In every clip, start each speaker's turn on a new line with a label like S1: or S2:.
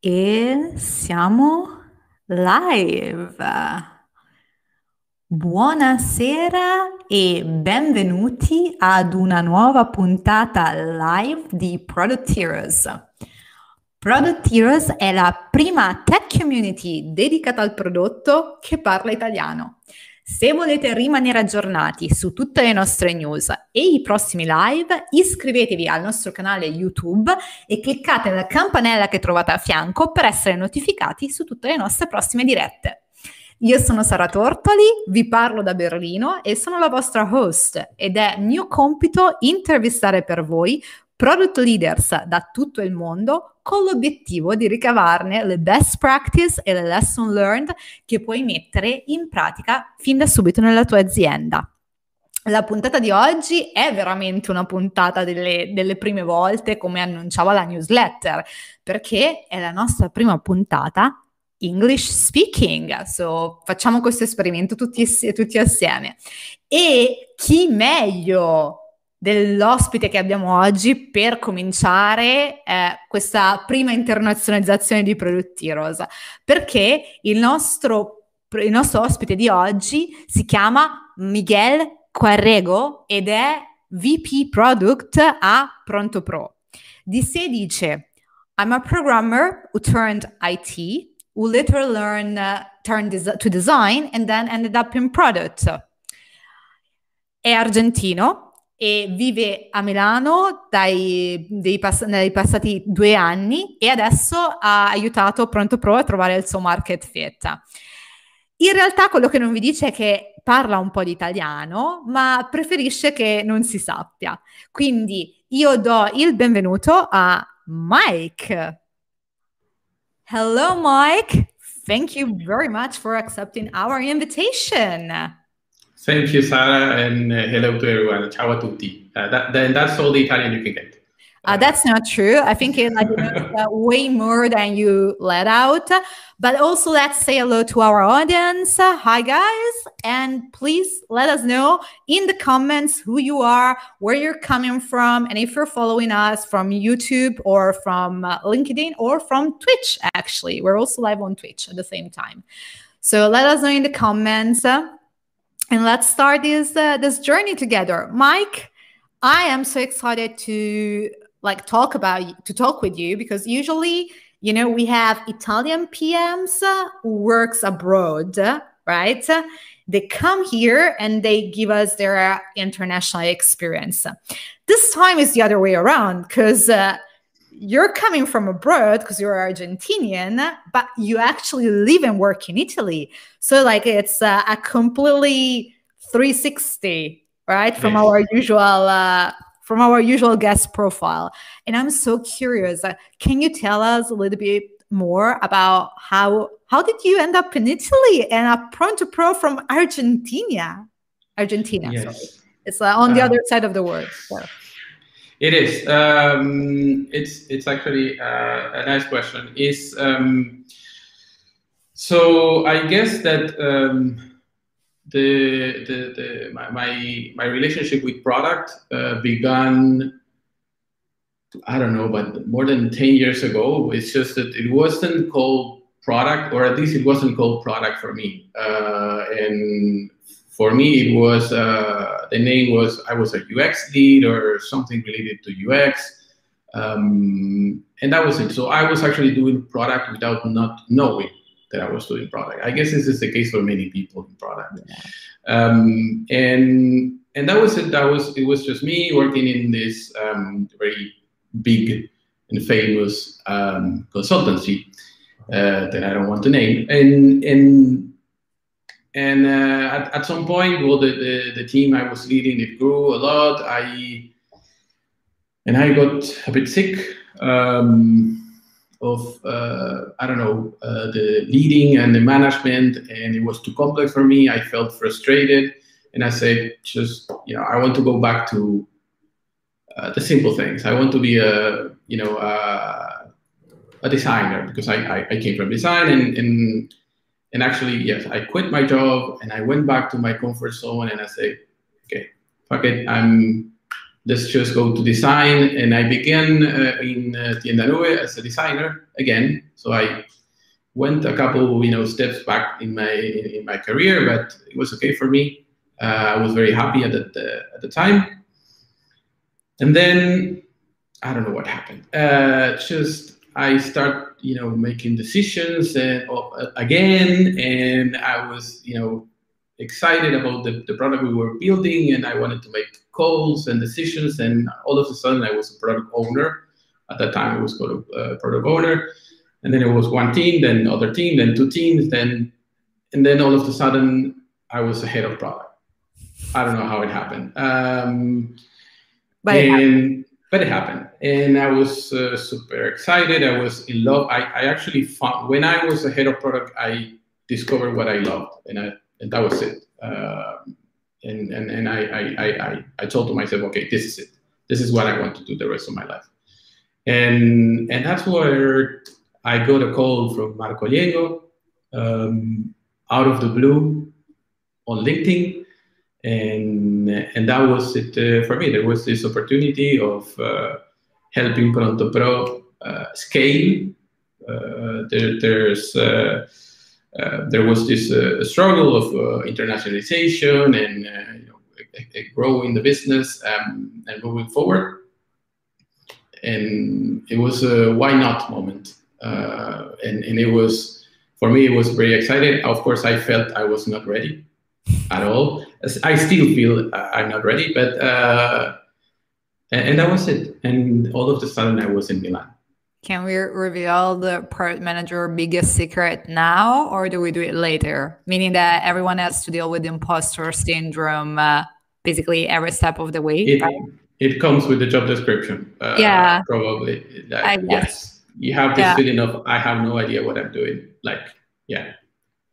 S1: E siamo live. Buonasera e benvenuti ad una nuova puntata live di Product Heroes. Product Heroes è la prima tech community dedicata al prodotto che parla italiano. Se volete rimanere aggiornati su tutte le nostre news e i prossimi live, iscrivetevi al nostro canale YouTube e cliccate la campanella che trovate a fianco per essere notificati su tutte le nostre prossime dirette. Io sono Sara Tortoli, vi parlo da Berlino e sono la vostra host ed è mio compito intervistare per voi product leaders da tutto il mondo con l'obiettivo di ricavarne le best practice e le lesson learned che puoi mettere in pratica fin da subito nella tua azienda. La puntata di oggi è veramente una puntata delle, delle, prime volte, come annunciava la newsletter, perché è la nostra prima puntata English speaking. So, facciamo questo esperimento tutti, tutti assieme. E chi meglio dell'ospite che abbiamo oggi per cominciare eh, questa prima internazionalizzazione di Product Heroes, perché il nostro, il nostro ospite di oggi si chiama Miguel Quarrego ed è VP Product a Pronto Pro. Di sé dice, I'm a programmer who turned IT, who later learned uh, turned des- to design and then ended up in product. È argentino, e vive a Milano dai, pass- dai, passati due anni e adesso ha aiutato Pronto Pro a trovare il suo market fit. In realtà quello che non vi dice è che parla un po' di italiano, ma preferisce che non si sappia. Quindi io do il benvenuto a Mike. Hello Mike, thank you very much for accepting our invitation.
S2: Thank you, Sara, and uh, hello to everyone. Ciao a tutti. Uh, that, then that's all the Italian you can get.
S1: Uh, that's not true. I think it like uh, way more than you let out. But also, let's say hello to our audience. Hi, guys, and please let us know in the comments who you are, where you're coming from, and if you're following us from YouTube or from uh, LinkedIn or from Twitch. Actually, we're also live on Twitch at the same time. So let us know in the comments and let's start this uh, this journey together. Mike i am so excited to like talk about to talk with you because usually you know we have italian pms who works abroad right? They come here and they give us their international experience. This time is the other way around because uh, you're coming from abroad because you're Argentinian, but you actually live and work in Italy. So like it's uh, a completely 360, right, from yes. our usual uh, from our usual guest profile. And I'm so curious. Uh, can you tell us a little bit more about how how did you end up in Italy and a pronto pro from Argentina? Argentina, yes. sorry. It's uh, on the uh, other side of the world. So.
S2: It is. Um, it's it's actually uh, a nice question. Is um, so I guess that um, the the, the my, my, my relationship with product uh, began. I don't know, but more than ten years ago. It's just that it wasn't called product, or at least it wasn't called product for me. Uh, and for me, it was uh, the name was I was a UX lead or something related to UX, um, and that was it. So I was actually doing product without not knowing that I was doing product. I guess this is the case for many people in product, yeah. um, and and that was it. That was it. Was just me working in this um, very big and famous um, consultancy uh, that I don't want to name, and and and uh, at, at some point, well, the, the, the team I was leading it grew a lot. I and I got a bit sick um, of uh, I don't know uh, the leading and the management, and it was too complex for me. I felt frustrated, and I said, just you know, I want to go back to uh, the simple things. I want to be a you know a, a designer because I, I, I came from design and and and actually, yes, I quit my job and I went back to my comfort zone and I say, okay, fuck it, I'm let's just go to design. And I began uh, in uh, Tienda Nube as a designer again. So I went a couple, you know, steps back in my in my career, but it was okay for me. Uh, I was very happy at the at the time. And then I don't know what happened. Uh, just I start, you know, making decisions and uh, again, and I was, you know, excited about the, the product we were building, and I wanted to make calls and decisions. And all of a sudden, I was a product owner. At that time, it was called a uh, product owner. And then it was one team, then other team, then two teams, then and then all of a sudden, I was a head of product. I don't know how it happened. Um,
S1: but and
S2: but it happened. And i was uh, super excited. I was in love. I, I actually found when i was a head of product i discovered what i loved and, I, and that was it. Uh, and and, and I, I, I, I told to myself okay this is it. This is what i want to do the rest of my life. And and that's where i got a call from marco Ogliengo um, out of the blue on linkedin and and that was it uh, for me. There was this opportunity of uh, helping Pronto Pro uh, scale. Uh, there, there's uh, uh, there was this struggle of internationalization and you know, growing the business um, and moving forward. And it was a why not moment, and and it was for me it was very exciting. Of course, I felt I was not ready at all. I still feel I'm not ready, but uh, and that was it. And all of a sudden, I was in Milan.
S1: Can we reveal the product manager biggest secret now, or do we do it later? Meaning that everyone has to deal with imposter syndrome uh, basically every step of the way.
S2: It, right? it comes with the job description. Uh,
S1: yeah,
S2: probably. Like, yes, you have this yeah. feeling of I have no idea what I'm doing. Like, yeah,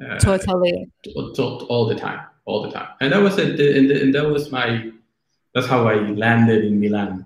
S1: uh, totally,
S2: all the time all the time. And that was it. And, and that was my, that's how I landed in Milan.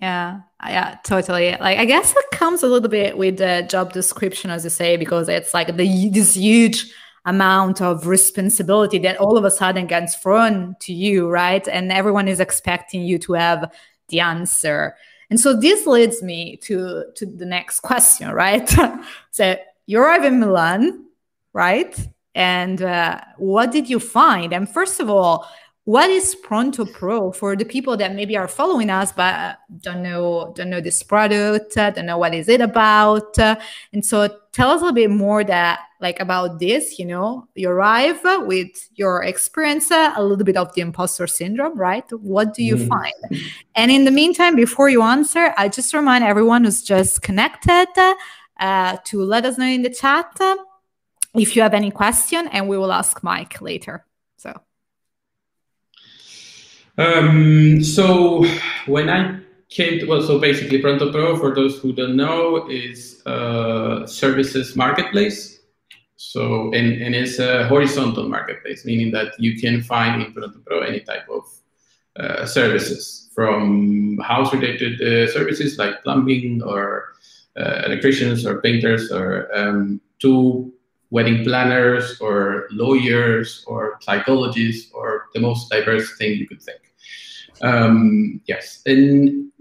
S1: Yeah, yeah, totally. Like, I guess it comes a little bit with the job description, as you say, because it's like the this huge amount of responsibility that all of a sudden gets thrown to you, right? And everyone is expecting you to have the answer. And so this leads me to to the next question, right? so you arrive in Milan, right? and uh, what did you find and first of all what is pronto pro for the people that maybe are following us but don't know don't know this product don't know what is it about and so tell us a little bit more that like about this you know you arrive with your experience a little bit of the imposter syndrome right what do you mm. find and in the meantime before you answer i just remind everyone who's just connected uh, to let us know in the chat if you have any question and we will ask mike later. So.
S2: Um, so when i came to well so basically pronto pro for those who don't know is a services marketplace. So and, and it's a horizontal marketplace meaning that you can find in pronto pro any type of uh, services from house related uh, services like plumbing or uh, electricians or painters or um, to wedding planners or lawyers or psychologists or the most diverse thing you could think. Um, yes, and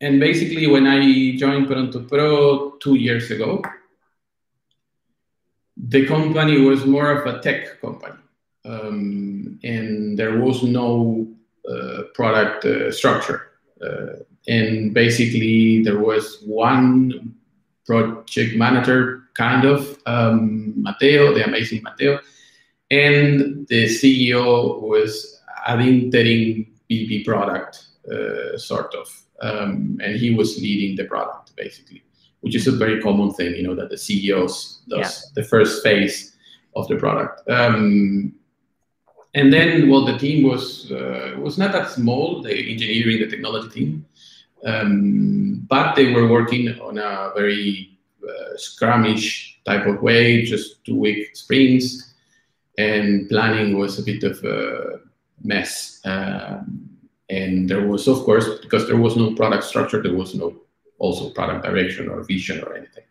S2: and basically when I joined Pronto Pro two years ago, the company was more of a tech company, um, and there was no uh, product uh, structure. Uh, and basically, there was one project manager kind of, um, Matteo, the amazing Matteo, and the CEO was an interim VP product, uh, sort of, um, and he was leading the product basically, which is a very common thing, you know, that the CEOs does yeah. the first phase of the product. Um, and then, well, the team was uh, was not that small, the engineering, the technology team, um, but they were working on a very uh, scrumish type of way, just two week sprints, and planning was a bit of a mess. Um, and there was, of course, because there was no product structure, there was no also product direction or vision or anything.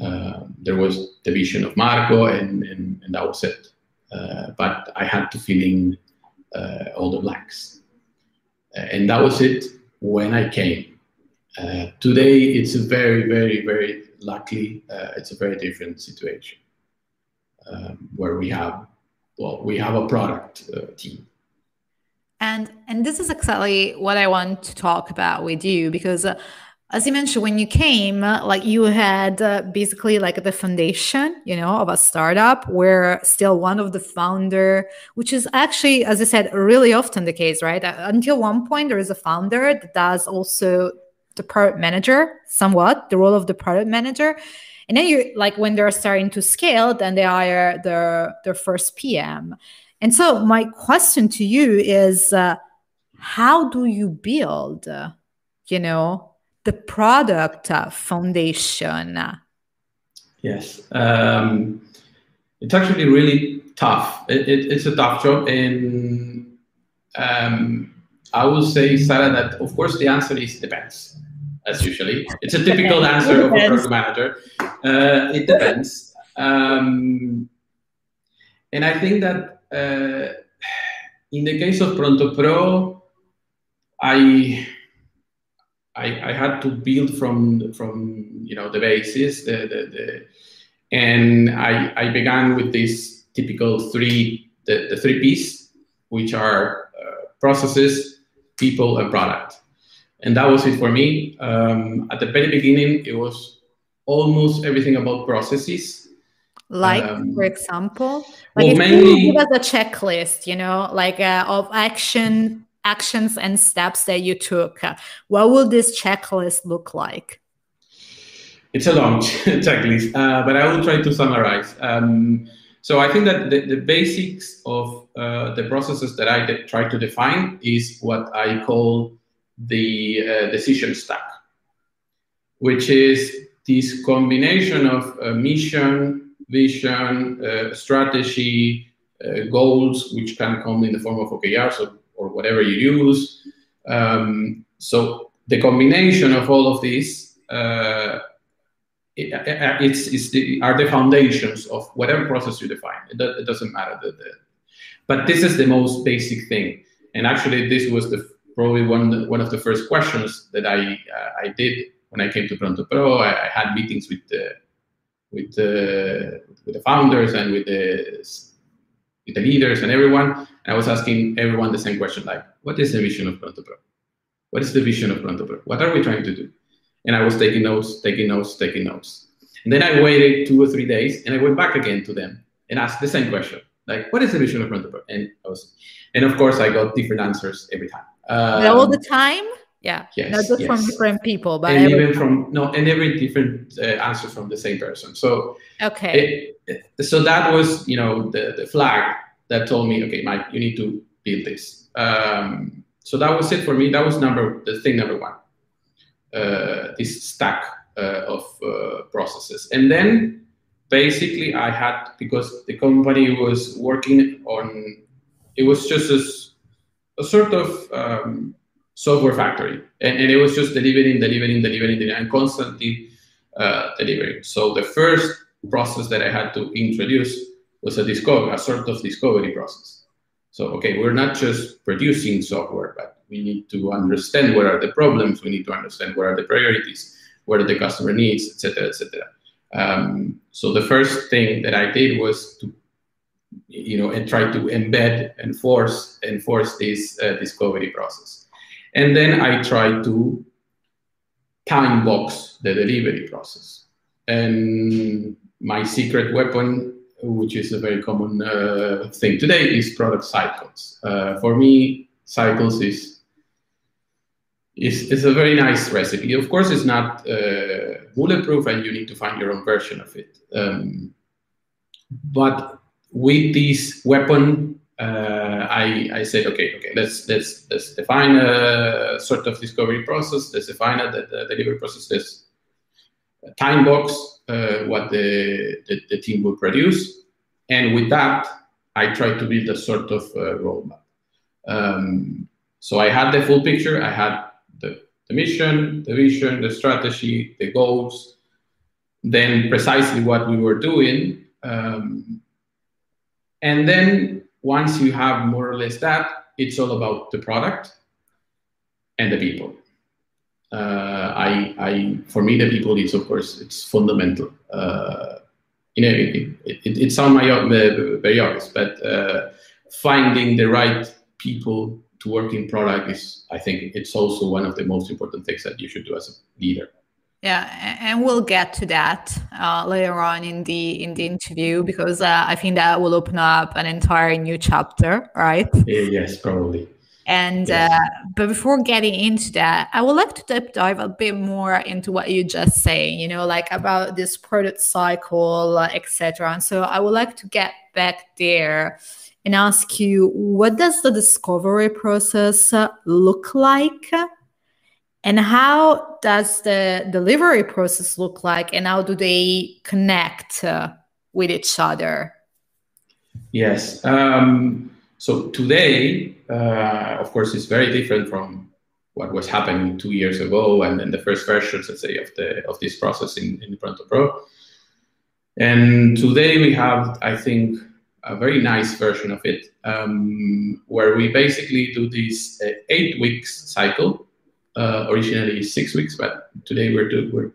S2: Uh, there was the vision of Marco, and, and, and that was it. Uh, but I had to fill in uh, all the blanks. and that was it when I came. Uh, today, it's a very, very, very luckily, uh, it's a very different situation um, where we have, well, we have a product uh, team.
S1: And and this is exactly what I want to talk about with you because uh, as you mentioned when you came like you had uh, basically like the foundation you know of a startup We're still one of the founder which is actually as i said really often the case right uh, until one point there is a founder that does also the product manager somewhat the role of the product manager and then you like when they're starting to scale then they hire their their first pm and so my question to you is uh, how do you build uh, you know the product uh, foundation?
S2: Yes, um, it's actually really tough. It, it, it's a tough job, and um, I will say, Sara, that of course the answer is depends. As usually, it's a typical answer of a product manager. Uh, it depends, um, and I think that uh, in the case of Pronto Pro, I I, I had to build from from you know the basis, the, the, the and I, I began with this typical three the, the three P's, which are uh, processes, people, and product. And that was it for me. Um, at the very beginning, it was almost everything about processes.
S1: Like, um, for example, like well, if mainly, you give us a checklist, you know, like uh, of action actions and steps that you took. What will this checklist look like?
S2: It's a long checklist, uh, but I will try to summarize. Um, so I think that the, the basics of uh, the processes that I de- try to define is what I call the uh, decision stack, which is this combination of uh, mission, vision, uh, strategy, uh, goals, which can come in the form of OKRs so or whatever you use. Um, so the combination of all of these uh, it, it's, it's the, are the foundations of whatever process you define. It, it doesn't matter. The, the, but this is the most basic thing. And actually, this was the probably one one of the first questions that I uh, I did when I came to Pronto Pro. I, I had meetings with the with the with the founders and with the with the leaders and everyone. And I was asking everyone the same question, like, what is the vision of Pronto Pro? What is the vision of Pronto Pro? What are we trying to do? And I was taking notes, taking notes, taking notes. And then I waited two or three days and I went back again to them and asked the same question, like, what is the vision of Pronto Pro? And I was, and of course I got different answers every time.
S1: Um, all the time? Yeah. Yes, Not just yes. from different people, but
S2: and even from no, and every different uh, answer from the same person. So
S1: okay.
S2: It, it, so that was you know the the flag that told me, okay, Mike, you need to build this. Um, so that was it for me. That was number the thing number one. Uh, this stack uh, of uh, processes, and then basically I had because the company was working on it was just a, a sort of um, software factory, and, and, it was just delivering, delivering, delivering, delivering and constantly uh, delivering. So the first process that I had to introduce was a discovery, a sort of discovery process. So okay, we're not just producing software, but we need to understand what are the problems. We need to understand what are the priorities, what are the customer needs, etc., etc. Um, so the first thing that I did was to, you know, and try to embed and force enforce this uh, discovery process. And then I try to time box the delivery process. And my secret weapon, which is a very common uh, thing today, is product cycles. Uh, for me, cycles is is, is a very nice recipe. Of course, it's not uh, bulletproof, and you need to find your own version of it. Um, but with this weapon, uh, I, I said, okay, okay, let's let's let's define a sort of discovery process. Let's define a, the, the delivery process. Let's time box uh, what the, the, the team will produce, and with that, I tried to build a sort of uh, roadmap. Um, so I had the full picture. I had the, the mission, the vision, the strategy, the goals, then precisely what we were doing. Um, and then once you have more or less that, it's all about the product. and the people. Uh, I, I, for me, the people is of course it's fundamental. Uh, you know, it, it, it, sounds very obvious, but uh, finding the right people to work in product is, I think, it's also one of the most important things that you should do as a leader.
S1: Yeah, and we'll get to that uh, later on in the in the interview because uh, I think that will open up an entire new chapter, right?
S2: Yes, probably.
S1: And yes. uh, but before getting into that, I would like to deep dive a bit more into what you just say You know, like about this product cycle, uh, etc. And so I would like to get back there and ask you, what does the discovery process uh, look like? And how does the delivery process look like? And how do they connect uh, with each other?
S2: Yes. Um, so today, uh, of course, it's very different from what was happening two years ago and then the first versions, let's say, of the of this process in, in Pronto Pro. And today we have, I think, a very nice version of it, um, where we basically do this uh, eight weeks cycle uh, originally six weeks, but today we're, do, we're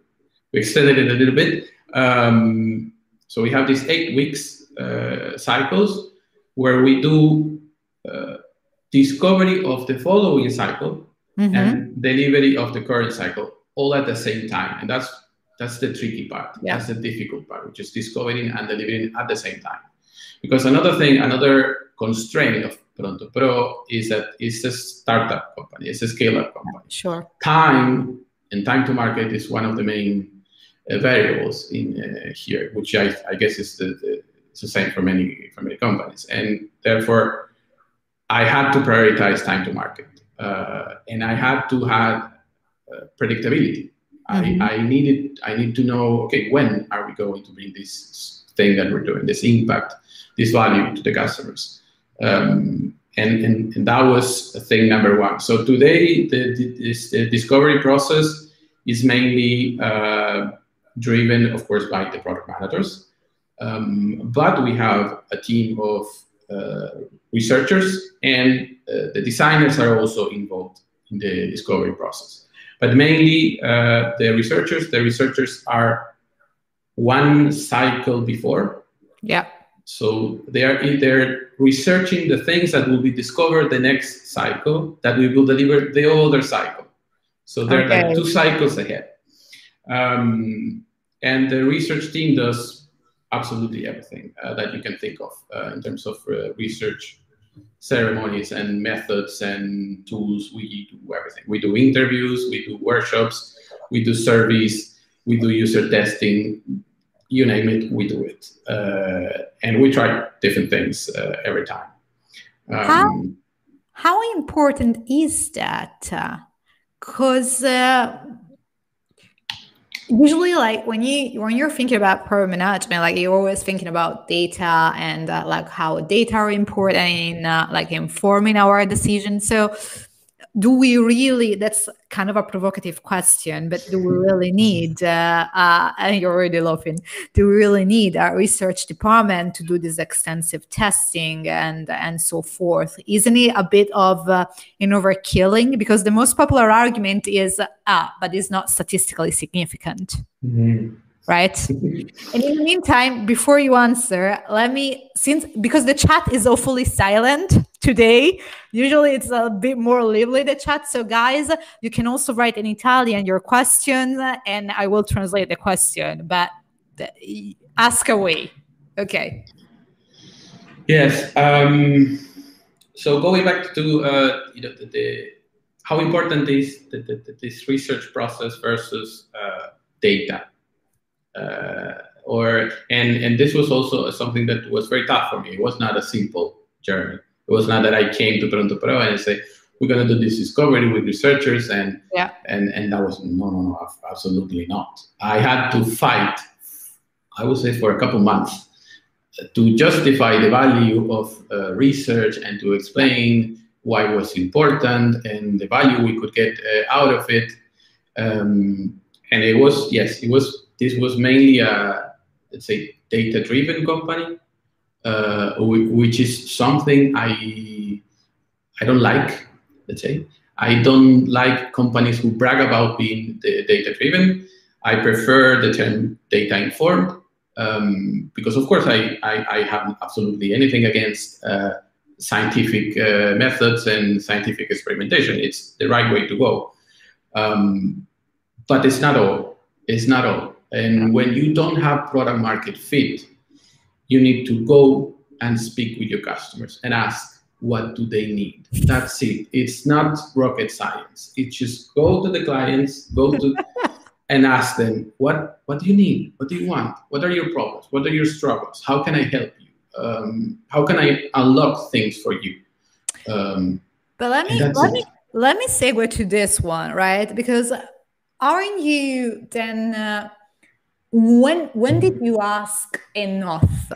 S2: we extended it a little bit. Um, so we have these eight weeks uh, cycles where we do uh, discovery of the following cycle mm-hmm. and delivery of the current cycle all at the same time, and that's that's the tricky part. Yeah. That's the difficult part, which is discovering and delivering at the same time. Because another thing, another constraint of Pronto Pro is that it's a startup company, it's a scale-up company.
S1: Sure.
S2: Time and time to market is one of the main uh, variables in uh, here, which I, I guess is the, the, the same for many for many companies, and therefore I had to prioritize time to market, uh, and I had to have uh, predictability. Mm-hmm. I, I needed I need to know okay when are we going to bring this thing that we're doing, this impact, this value to the customers. Um, and, and, and, that was thing number one. So today, the, the, this, the discovery process is mainly uh, driven, of course, by the product managers. Um, but we have a team of uh, researchers, and uh, the designers are also involved in the discovery process. But mainly, uh, the researchers. The researchers are one cycle before.
S1: Yeah
S2: so they are they're researching the things that will be discovered the next cycle that we will deliver the other cycle. So they're okay. like two cycles ahead. Um, and the research team does absolutely everything uh, that you can think of uh, in terms of uh, research ceremonies and methods and tools. We do everything. We do interviews, we do workshops, we do surveys, we do user testing, you name it, we do it. Uh, and we try different things uh, every time.
S1: Um, how, how important is that? Because uh, usually like when you when you're thinking about product management like you're always thinking about data and uh, like how data are important in uh, like informing our decisions so do we really that's kind of a provocative question but do we really need uh, uh, and you're already laughing. Do we really need a research department to do this extensive testing and and so forth? Isn't it a bit of uh, an overkilling? Because the most popular argument is ah but it's not statistically significant. Mm-hmm right? and in the meantime, before you answer, let me since because the chat is awfully silent today. Usually it's a bit more lively the chat. So guys, you can also write in Italian your question, and I will translate the question. But ask away. Okay.
S2: Yes. Um, so going back to uh, you know the, the how important is the, this research process versus uh, data or and and this was also something that was very tough for me. It was not a simple journey. It was not that I came to Pronto Pro and I say we're going to do this discovery with researchers and
S1: yeah.
S2: and and that was no no no absolutely not. I had to fight. I would say for a couple months to justify the value of uh, research and to explain why it was important and the value we could get uh, out of it. Um, and it was yes, it was this was mainly a let's say data driven company, uh, which is something I I don't like. Let's say I don't like companies who brag about being data driven. I prefer the term data informed um, because, of course, I, I, I, have absolutely anything against uh, scientific uh, methods and scientific experimentation. It's the right way to go. Um, but it's not all. It's not all. And when you don't have product market fit, you need to go and speak with your customers and ask what do they need. That's it. It's not rocket science. It's just go to the clients, go to and ask them what what do you need, what do you want, what are your problems, what are your struggles, how can I help you, um, how can I unlock things for you.
S1: Um, but let me let it. me let me segue to this one, right? Because aren't you then? Uh, when when did you ask enough?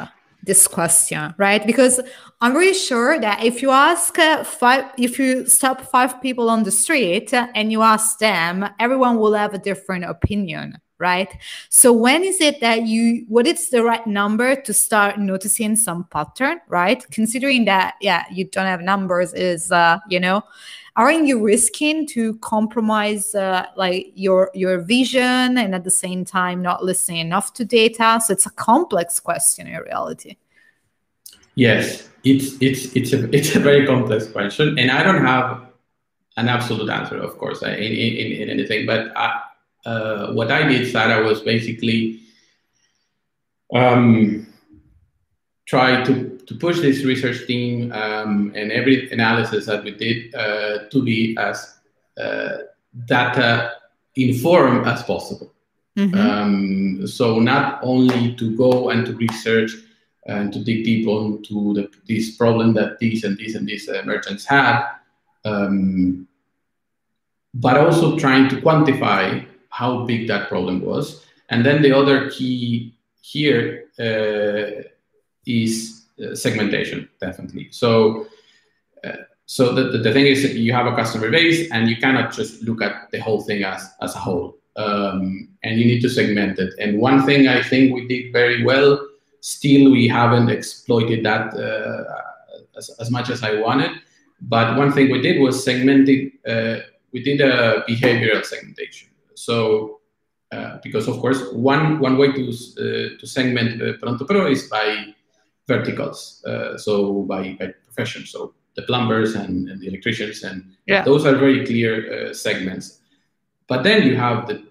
S1: this question, right? Because I'm really sure that if you ask uh, five, if you stop five people on the street and you ask them, everyone will have a different opinion, right? So when is it that you, what is the right number to start noticing some pattern, right? Considering that, yeah, you don't have numbers is, uh, you know, aren't you risking to compromise uh, like your your vision and at the same time not listening enough to data so it's a complex question in reality
S2: yes it's it's it's a it's a very complex question and i don't have an absolute answer of course in in, in anything but I, uh, what i did Sara was basically um, try to to push this research team um, and every analysis that we did uh, to be as uh, data informed as possible. Mm-hmm. Um, so not only to go and to research and to dig deep into the, this problem that these and these and these uh, merchants had, um, but also trying to quantify how big that problem was. And then the other key here uh, is uh, segmentation, definitely. So, uh, so the, the, thing is you have a customer base and you cannot just look at the whole thing as, as a whole. Um, and you need to segment it. And one thing I think we did very well, still we haven't exploited that uh, as, as much as I wanted. But one thing we did was segmented, uh, we did a behavioral segmentation. So, uh, because of course, one, one way to, uh, to segment Pronto Pro is by verticals, uh, so by, by profession. So the plumbers and, and the electricians, and yeah. those are very clear uh, segments. But then you have the,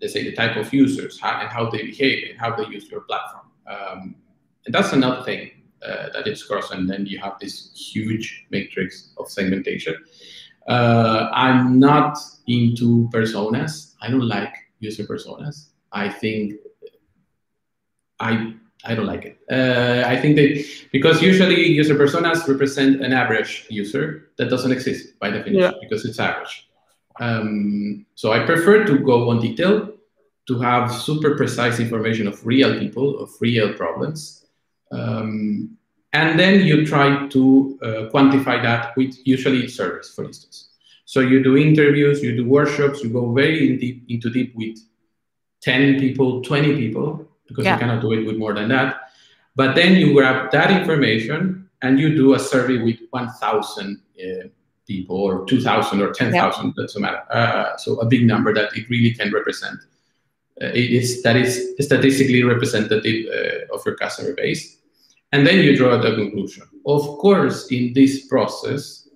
S2: let's say, the type of users how, and how they behave and how they use your platform. Um, and that's another thing uh, that it's cross. And then you have this huge matrix of segmentation. Uh, I'm not into personas. I don't like user personas. I think I I don't like it. Uh, I think that because usually user personas represent an average user that doesn't exist by definition yeah. because it's average. Um, so I prefer to go on detail to have super precise information of real people, of real problems. Um, and then you try to uh, quantify that with usually service, for instance. So you do interviews, you do workshops, you go very in deep, into deep with 10 people, 20 people, because yeah. you cannot do it with more than that. But then you grab that information and you do a survey with 1,000 uh, people or 2,000 or 10,000, yeah. doesn't matter. Uh, so a big number that it really can represent. Uh, it is that is statistically representative uh, of your customer base. And then you draw the conclusion. Of course, in this process,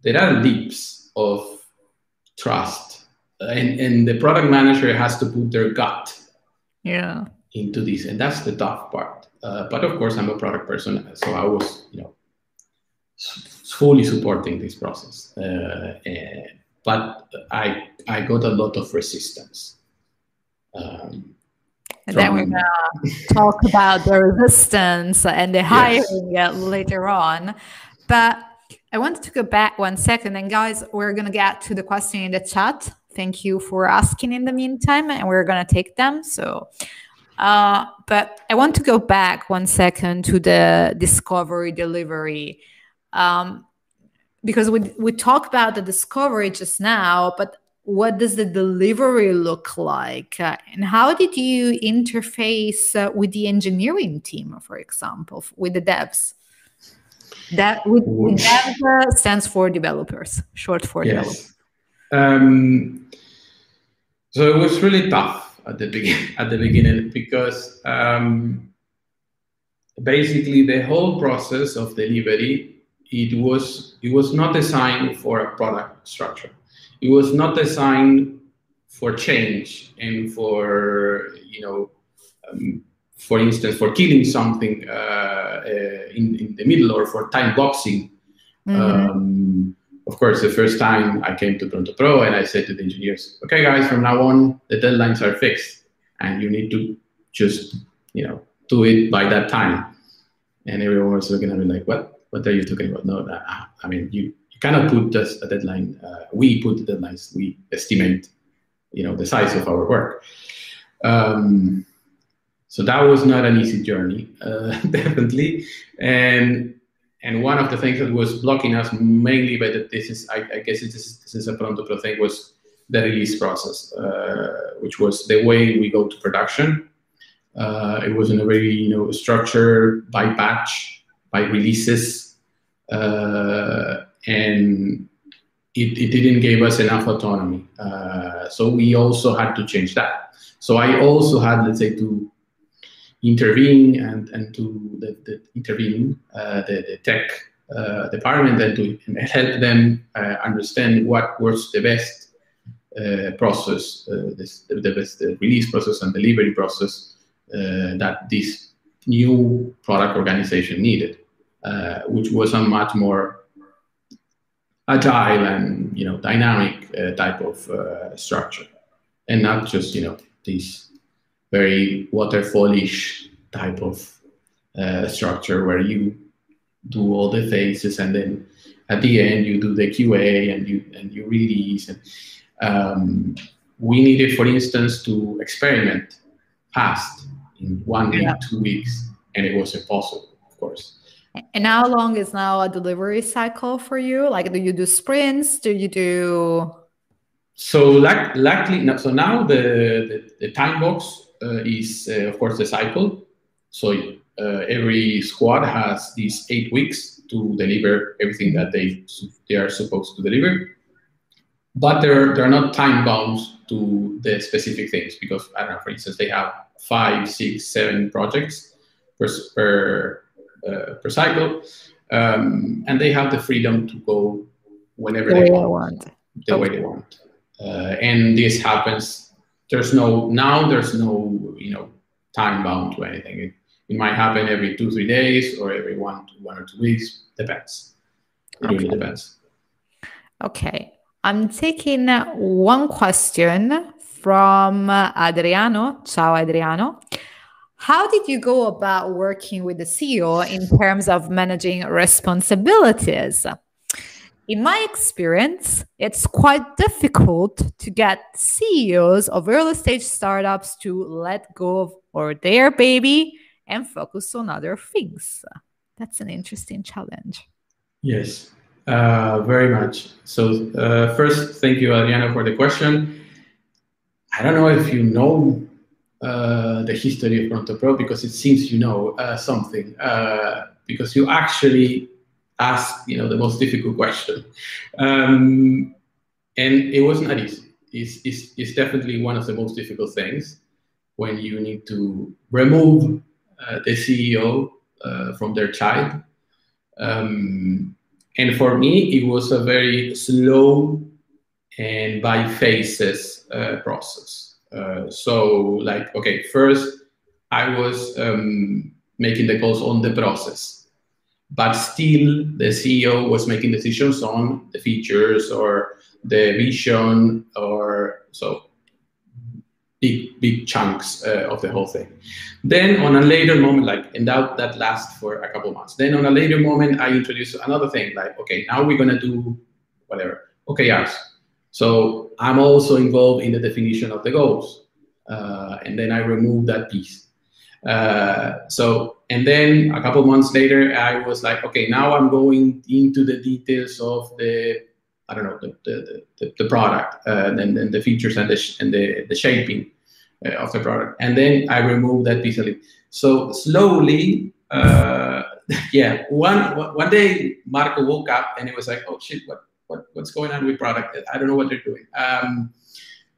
S2: there are leaps of trust, and, and the product manager has to put their gut
S1: yeah
S2: into this, and that's the tough part. Uh, but of course, I'm a product person, so I was, you know, fully supporting this process. Uh, and, but I I got a lot of resistance.
S1: Um, and then we're gonna talk about the resistance and the hiring yes. later on. But I wanted to go back one second, and guys, we're gonna get to the question in the chat. Thank you for asking in the meantime, and we're gonna take them. So uh, but I want to go back one second to the discovery delivery. Um, because we, we talk about the discovery just now, but what does the delivery look like? Uh, and how did you interface uh, with the engineering team, for example, with the devs? That would that stands for developers, short for yes. developers.
S2: Um, so it was really tough at the beginning. At the beginning, because um, basically the whole process of delivery it was it was not designed for a product structure. It was not designed for change and for you know, um, for instance, for killing something uh, uh, in in the middle or for time boxing. Mm-hmm. Um, of course, the first time I came to Pronto Pro and I said to the engineers, "Okay, guys, from now on the deadlines are fixed, and you need to just you know do it by that time." And everyone was looking at me like, "What? What are you talking about?" No, I mean you cannot put just a deadline. Uh, we put the deadlines. We estimate, you know, the size of our work. Um, so that was not an easy journey, uh, definitely. And and one of the things that was blocking us mainly, but this is, I, I guess it is, this is a Pronto Pro thing, was the release process, uh, which was the way we go to production. Uh, it was in a very, you know, structured by batch, by releases. Uh, and it, it didn't give us enough autonomy. Uh, so we also had to change that. So I also had, let's say, to intervene and, and to the, the intervene uh, the, the tech uh, department and to help them uh, understand what was the best uh, process, uh, this, the, the best release process and delivery process that this new product organization needed, which was a much more agile and you know dynamic uh, type of uh, structure, and not just you know this very waterfallish type of uh, structure where you do all the phases and then at the end you do the QA and you and you release. And um, we needed, for instance, to experiment fast in one yeah. week, two weeks, and it was impossible, of course.
S1: And how long is now a delivery cycle for you? Like, do you do sprints? Do you do?
S2: So, like, luckily, so now the the, the time box uh, is, uh, of course, the cycle. So uh, every squad has these eight weeks to deliver everything that they they are supposed to deliver. But they're they're not time bound to the specific things because I don't know. For instance, they have five, six, seven projects per per per cycle, um, and they have the freedom to go whenever the they want, want, the okay. way they want. Uh, and this happens. There's no now. There's no you know time bound to anything. It, it might happen every two three days or every one one or two weeks. Depends. It okay. really depends.
S1: Okay, I'm taking one question from Adriano. Ciao, Adriano. How did you go about working with the CEO in terms of managing responsibilities? In my experience, it's quite difficult to get CEOs of early stage startups to let go of or their baby and focus on other things. That's an interesting challenge.
S2: Yes, uh, very much. So, uh, first, thank you, Adriana, for the question. I don't know if you know uh, the history of Pronto Pro because it seems you know uh, something uh, because you actually asked you know the most difficult question. Um, and it was not easy. It's, it's, it's, definitely one of the most difficult things when you need to remove uh, the ceo uh, from their child um, and for me it was a very slow and by phases process uh, so like, okay, first I was um, making the calls on the process, but still the CEO was making decisions on the features or the vision or so big big chunks uh, of the whole thing. Then on a later moment, like and that that lasts for a couple months. Then on a later moment, I introduced another thing like, okay, now we're gonna do whatever OKRs. So I'm also involved in the definition of the goals. Uh, and then I removed that piece. Uh, so, and then a couple months later, I was like, okay, now I'm going into the details of the, I don't know, the, the, the, the product, uh, and then the features and the, and the, the shaping uh, of the product. And then I removed that piece of it. So slowly, uh, yeah, one one day Marco woke up and he was like, "Oh shit, what what what's going on with product? I don't know what they're doing." Um,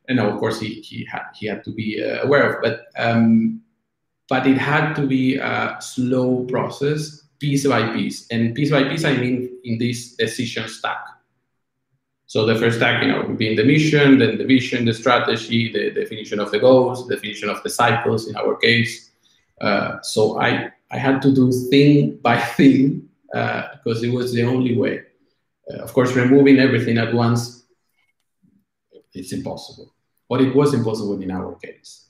S2: and of course, he he had he had to be uh, aware of, but um, but it had to be a slow process, piece by piece, and piece by piece, I mean in this decision stack. So the first stack, you know, being the mission, then the vision, the strategy, the definition of the goals, the definition of the cycles in our case. Uh, so I I had to do thing by thing uh, because it was the only way. Uh, of course, removing everything at once, it's impossible. But it was impossible in our case.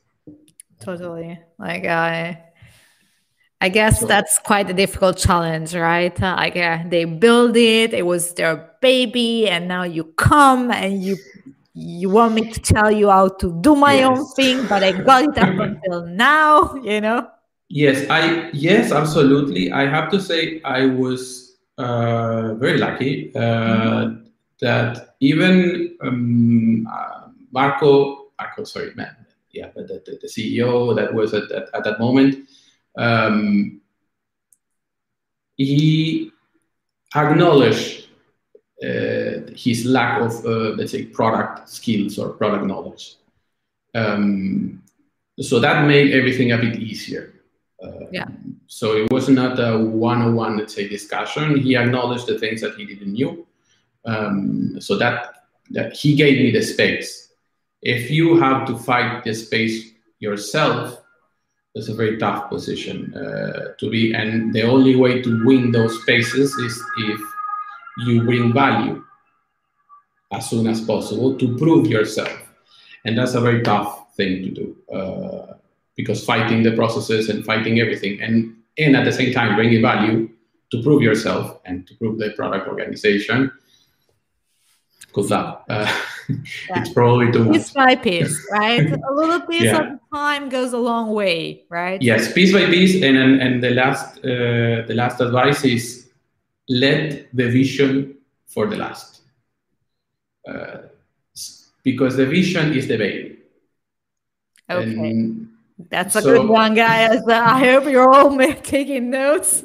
S1: Totally. Like I, I guess so, that's quite a difficult challenge, right? Uh, like uh, they build it, it was their baby, and now you come and you you want me to tell you how to do my yes. own thing, but I got it up until now, you know.
S2: Yes, I yes, absolutely. I have to say I was uh, very lucky uh, mm-hmm. that even um, uh, Marco, Marco, sorry, man, yeah, but the, the, the, CEO that was at, at, at that moment, um, he acknowledged uh, his lack of, uh, let's say, product skills or product knowledge. Um, so that made everything a bit easier.
S1: Uh, yeah.
S2: So it was not a one-on-one, let's say, discussion. He acknowledged the things that he didn't knew. Um, so that that he gave me the space. If you have to fight the space yourself, it's a very tough position uh, to be. And the only way to win those spaces is if you bring value as soon as possible to prove yourself. And that's a very tough thing to do. Uh, because fighting the processes and fighting everything and and at the same time bringing value to prove yourself and to prove the product organization. Because luck. Uh, yeah. it's probably too
S1: piece by piece right? A little piece yeah. of time goes a long way right?
S2: Yes piece by piece and and, and the last uh, the last advice is let the vision for the last. Uh, because the vision is the baby.
S1: Okay. And that's a so, good one, guys. I hope you're all taking notes.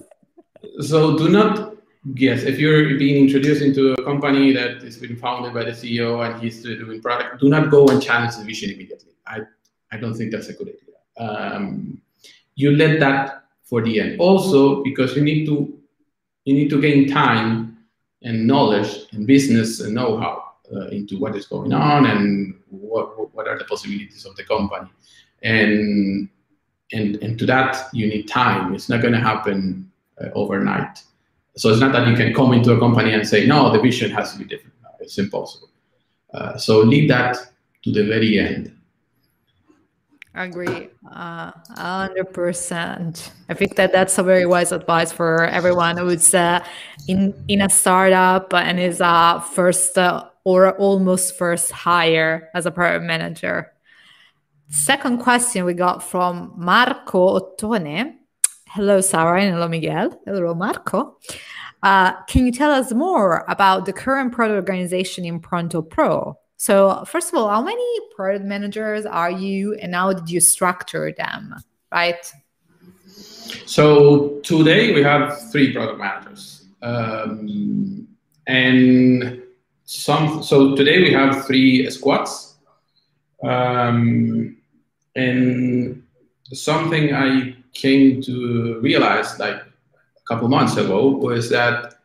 S2: So do not yes, if you're being introduced into a company that has been founded by the CEO and he's doing product, do not go and challenge the vision immediately. I I don't think that's a good idea. Um, you let that for the end. Also, because you need to you need to gain time and knowledge and business and know-how uh, into what is going on and what what are the possibilities of the company and and and to that you need time. It's not going to happen uh, overnight. So it's not that you can come into a company and say no the vision has to be different. It's impossible. Uh, so leave that to the very end.
S1: I agree, uh, hundred percent. I think that that's a very wise advice for everyone who's uh, in in a startup and is a first uh, or almost first hire as a product manager. Second question we got from Marco Ottone. Hello, Sara, and hello, Miguel. Hello, Marco. Uh, can you tell us more about the current product organization in Pronto Pro? So, first of all, how many product managers are you, and how did you structure them? Right.
S2: So today we have three product managers, um, and some. So today we have three squads. Um, and something I came to realize like a couple months ago was that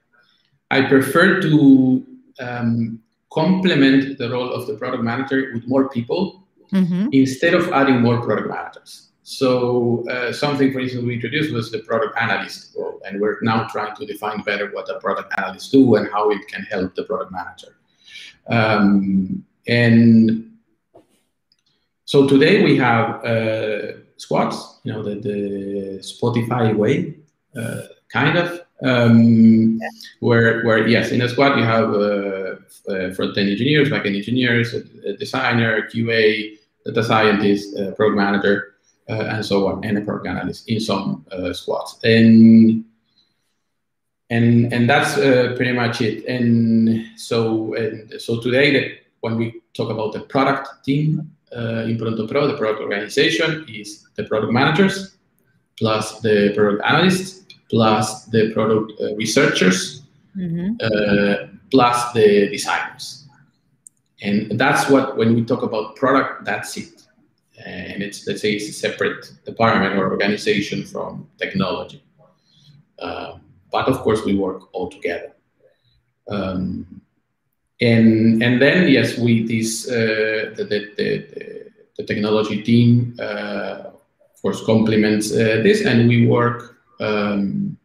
S2: I prefer to um, complement the role of the product manager with more people mm-hmm. instead of adding more product managers. So uh, something, for instance, we introduced was the product analyst role, and we're now trying to define better what the product analysts do and how it can help the product manager. Um, and so today we have uh, squads, you know, the, the Spotify way, uh, kind of, um, yeah. where, where, yes, in a squad you have uh, uh front-end engineers, back-end engineers, a, a, designer, QA, data scientist, uh, program manager, uh, and so on, and a program analyst in some squads. And and and that's pretty much it. And so and so today, that when we talk about the product team, uh, in Pronto Pro, the product organization is the product managers plus the product analysts plus the product uh, researchers, mm-hmm. uh, plus the designers. And that's what, when we talk about product, that's it. And it's, let's say, it's a separate department or organization from technology. Uh, but of course, we work all together. Um, and and then yes, we this uh, the, the, the, the, technology team uh, of course complements uh, this, and we work um,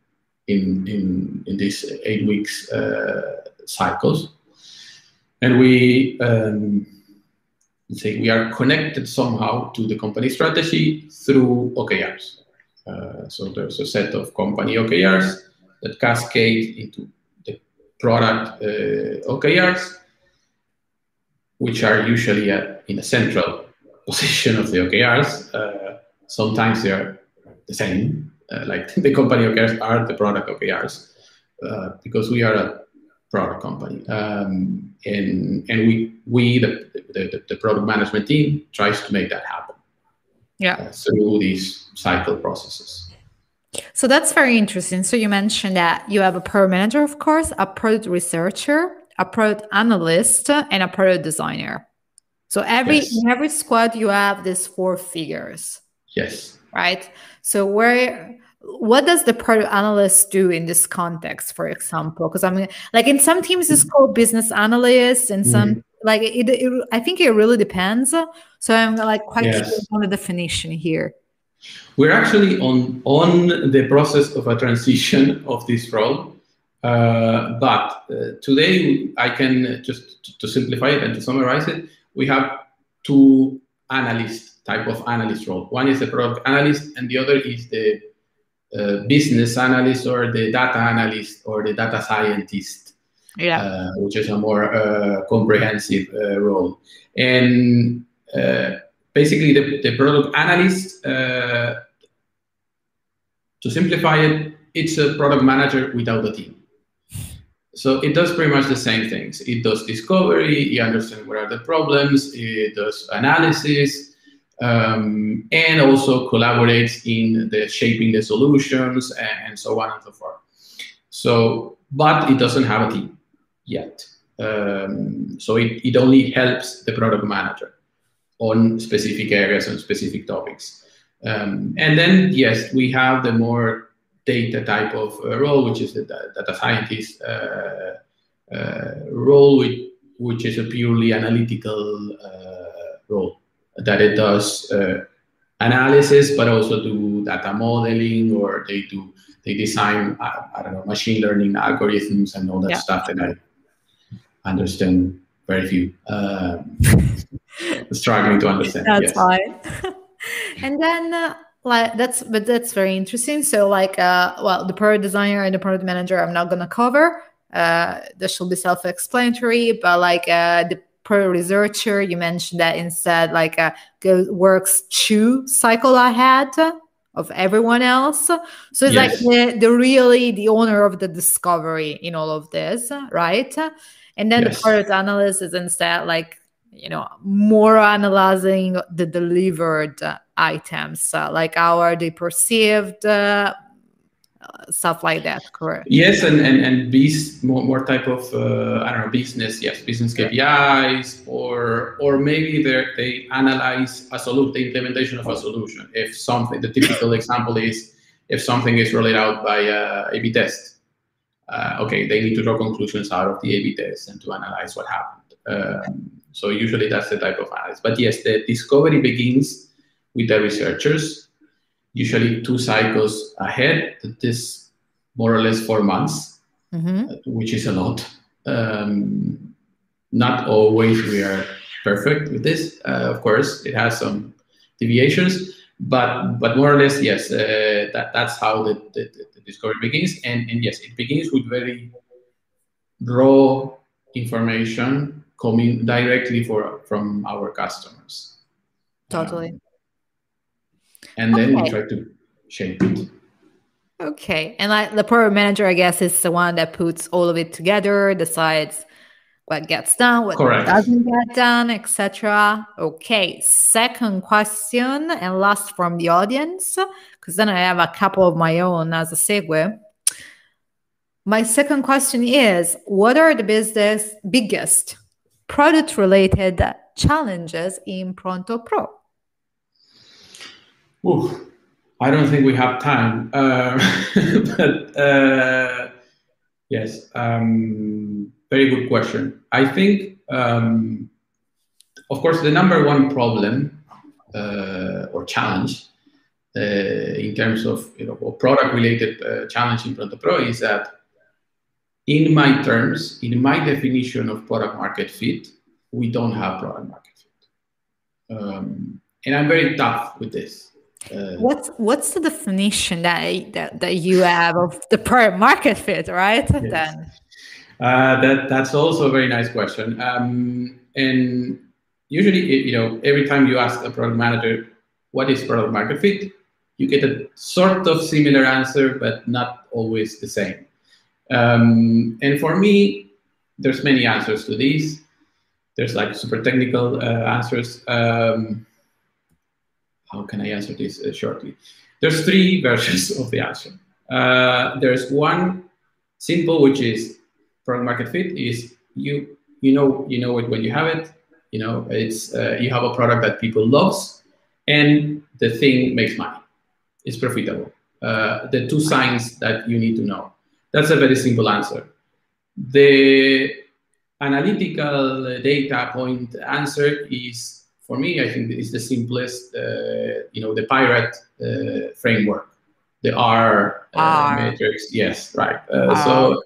S2: in in in these eight weeks uh, cycles, and we. Um, say we are connected somehow to the company strategy through OKRs. Uh, so there's a set of company OKRs that cascade into product uh, OKRs, which are usually at, in a central position of the OKRs. Uh, sometimes they are the same, uh, like the company OKRs are the product OKRs, uh, because we are a product company. Um, and and we, we the, the, the, product management team, tries to make that happen
S1: yeah. Uh,
S2: through these cycle processes.
S1: So that's very interesting. So you mentioned that you have a product manager, of course, a product researcher, a product analyst, and a product designer. So every yes. in every squad you have these four figures.
S2: Yes.
S1: Right. So where what does the product analyst do in this context, for example? Because I mean, like in some teams it's called business analyst, and some mm. like it, it, I think it really depends. So I'm like quite yes. on the definition here.
S2: We're actually on on the process of a transition of this role, uh, but uh, today I can just to simplify it and to summarize it. We have two analyst type of analyst role. One is the product analyst, and the other is the uh, business analyst or the data analyst or the data scientist,
S1: yeah. Uh,
S2: which is a more uh, comprehensive uh, role. And basically the, the product analyst, uh, to simplify it, it's a product manager without a team. So it does pretty much the same things. It does discovery, it understands what are the problems, it does analysis, um, and also collaborates in the shaping the solutions and, so on and so forth. So, but it doesn't have a team yet. Um, so it, it only helps the product manager on specific areas and specific topics. Um, and then, yes, we have the more data type of uh, role, which is the data scientist uh, uh, role, which, which is a purely analytical uh, role that it does uh, analysis, but also do data modeling, or they do they design I, I don't know machine learning algorithms and all that yeah. stuff that I understand very few. Um, struggling to understand.
S1: That's yes. fine. and then uh, like that's but that's very interesting. So like uh well the product designer and the product manager I'm not gonna cover. Uh this should be self-explanatory, but like uh the product researcher, you mentioned that instead like uh go, works two cycle ahead of everyone else. So it's yes. like the, the really the owner of the discovery in all of this, right? And then yes. the product analyst is instead like you know more analyzing the delivered items uh, like how are they perceived uh, stuff like that correct?
S2: Yes and and, and these more, more type of uh, i don't know business yes business kpis or or maybe they they analyze a solution the implementation of a solution. If something the typical example is if something is rolled out by a a-b test uh, okay they need to draw conclusions out of the a-b test and to analyze what happened um, so usually that's the type of analysis. But yes, the discovery begins with the researchers, usually two cycles ahead. This more or less four months, mm-hmm. which is a lot. Um, not always we are perfect with this. Uh, of course, it has some deviations, but but more or less, yes, uh, that that's how the, the, the discovery begins. And and yes, it begins with very raw information coming directly for from our customers.
S1: Totally. Um,
S2: and then okay. we try to shape it.
S1: Okay. And like the product manager, I guess, is the one that puts all of it together, decides what gets done, what
S2: Correct.
S1: doesn't get done, etc. Okay, second question and last from the audience, because then I have a couple of my own as a segue. My second question is What are the business biggest product related challenges in Pronto Pro?
S2: Ooh, I don't think we have time, uh, but uh, yes, um, very good question. I think, um, of course, the number one problem uh, or challenge uh, in terms of you know product related uh, challenge in Pronto Pro is that in my terms, in my definition of product market fit, we don't have product market fit. Um, and I'm very tough with this.
S1: Uh, what's what's the definition that, that that you have of the product market fit, right? Yes. Then
S2: uh, that that's also a very nice question. Um, and usually, you know, every time you ask a product manager what is product market fit, you get a sort of similar answer, but not always the same. Um, and for me, there's many answers to these. There's like super technical uh, answers. Um, how can I answer this uh, shortly? There's three versions of the answer. Uh, there's one simple, which is product market fit is you you know you know it when you have it. You know it's uh, you have a product that people loves, and the thing makes money. It's profitable. Uh, the two signs that you need to know. That's a very simple answer. The analytical data point answer is, for me, I think is the simplest, uh, you know, the pirate uh, framework, the R, uh, R. matrix. Yes, right. Uh, so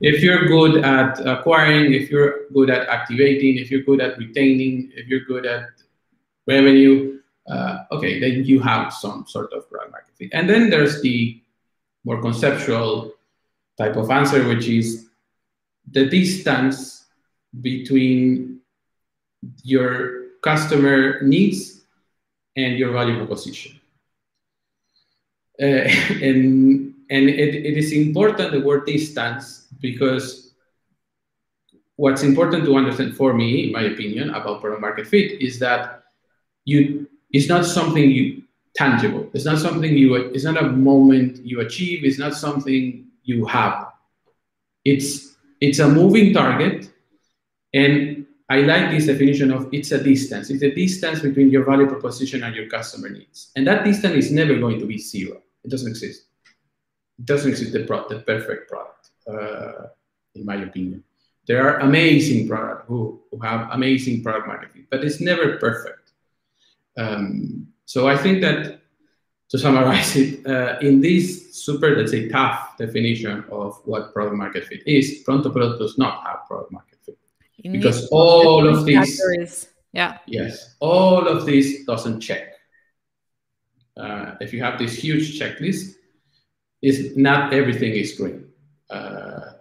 S2: if you're good at acquiring, if you're good at activating, if you're good at retaining, if you're good at revenue, uh, okay, then you have some sort of product market fit. And then there's the more conceptual type of answer, which is the distance between your customer needs and your value proposition. Uh, and and it, it is important the word distance because what's important to understand for me, in my opinion, about product market fit is that you it's not something you tangible. It's not something you it's not a moment you achieve, it's not something you have. It's it's a moving target, and I like this definition of it's a distance. It's a distance between your value proposition and your customer needs, and that distance is never going to be zero. It doesn't exist. Doesn't exist the, pro- the perfect product, uh, in my opinion. There are amazing products who, who have amazing product marketing, but it's never perfect. Um, so I think that to summarize it, uh, in this super, let's say, tough definition of what product market fit is, Pronto Pro does not have product market fit. Because all of these,
S1: yeah,
S2: yes, all of this doesn't check. Uh, if you have this huge checklist, is not everything is green. Uh,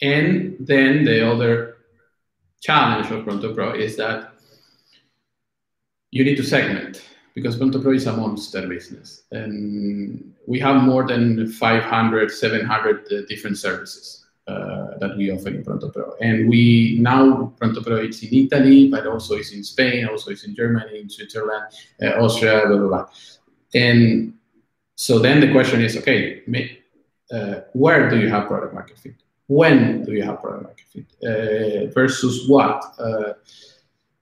S2: and then the other challenge of Pronto Pro is that you need to segment because Pronto Pro is a monster business. And we have more than 500, 700 uh, different services uh, that we offer in Pronto Pro. And we now, Pronto Pro is in Italy, but also is in Spain, also is in Germany, in Switzerland, uh, Austria, blah, blah, blah. And so then the question is, okay, uh, where do you have product market fit? When do you have product market fit? Uh, versus what? Uh,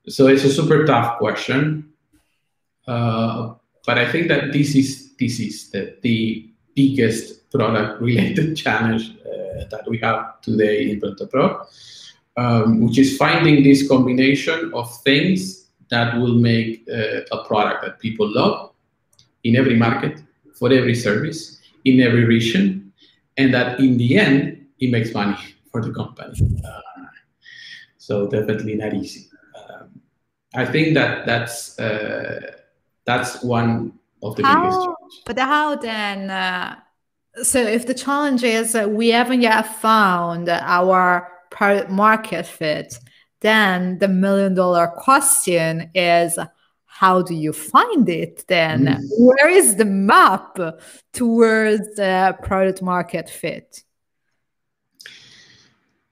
S2: so it's a super tough question. Uh, but I think that this is this is the, the biggest product related challenge uh, that we have today in Pronto Pro, um, which is finding this combination of things that will make uh, a product that people love in every market, for every service, in every region, and that in the end, it makes money for the company. Uh, so definitely not easy. Um, I think that that's uh, that's one of the how, biggest challenges.
S1: But how then? Uh, so if the challenge is uh, we haven't yet found our market fit, then the million dollar question is how do you find it then? Mm. Where is the map towards the product market fit?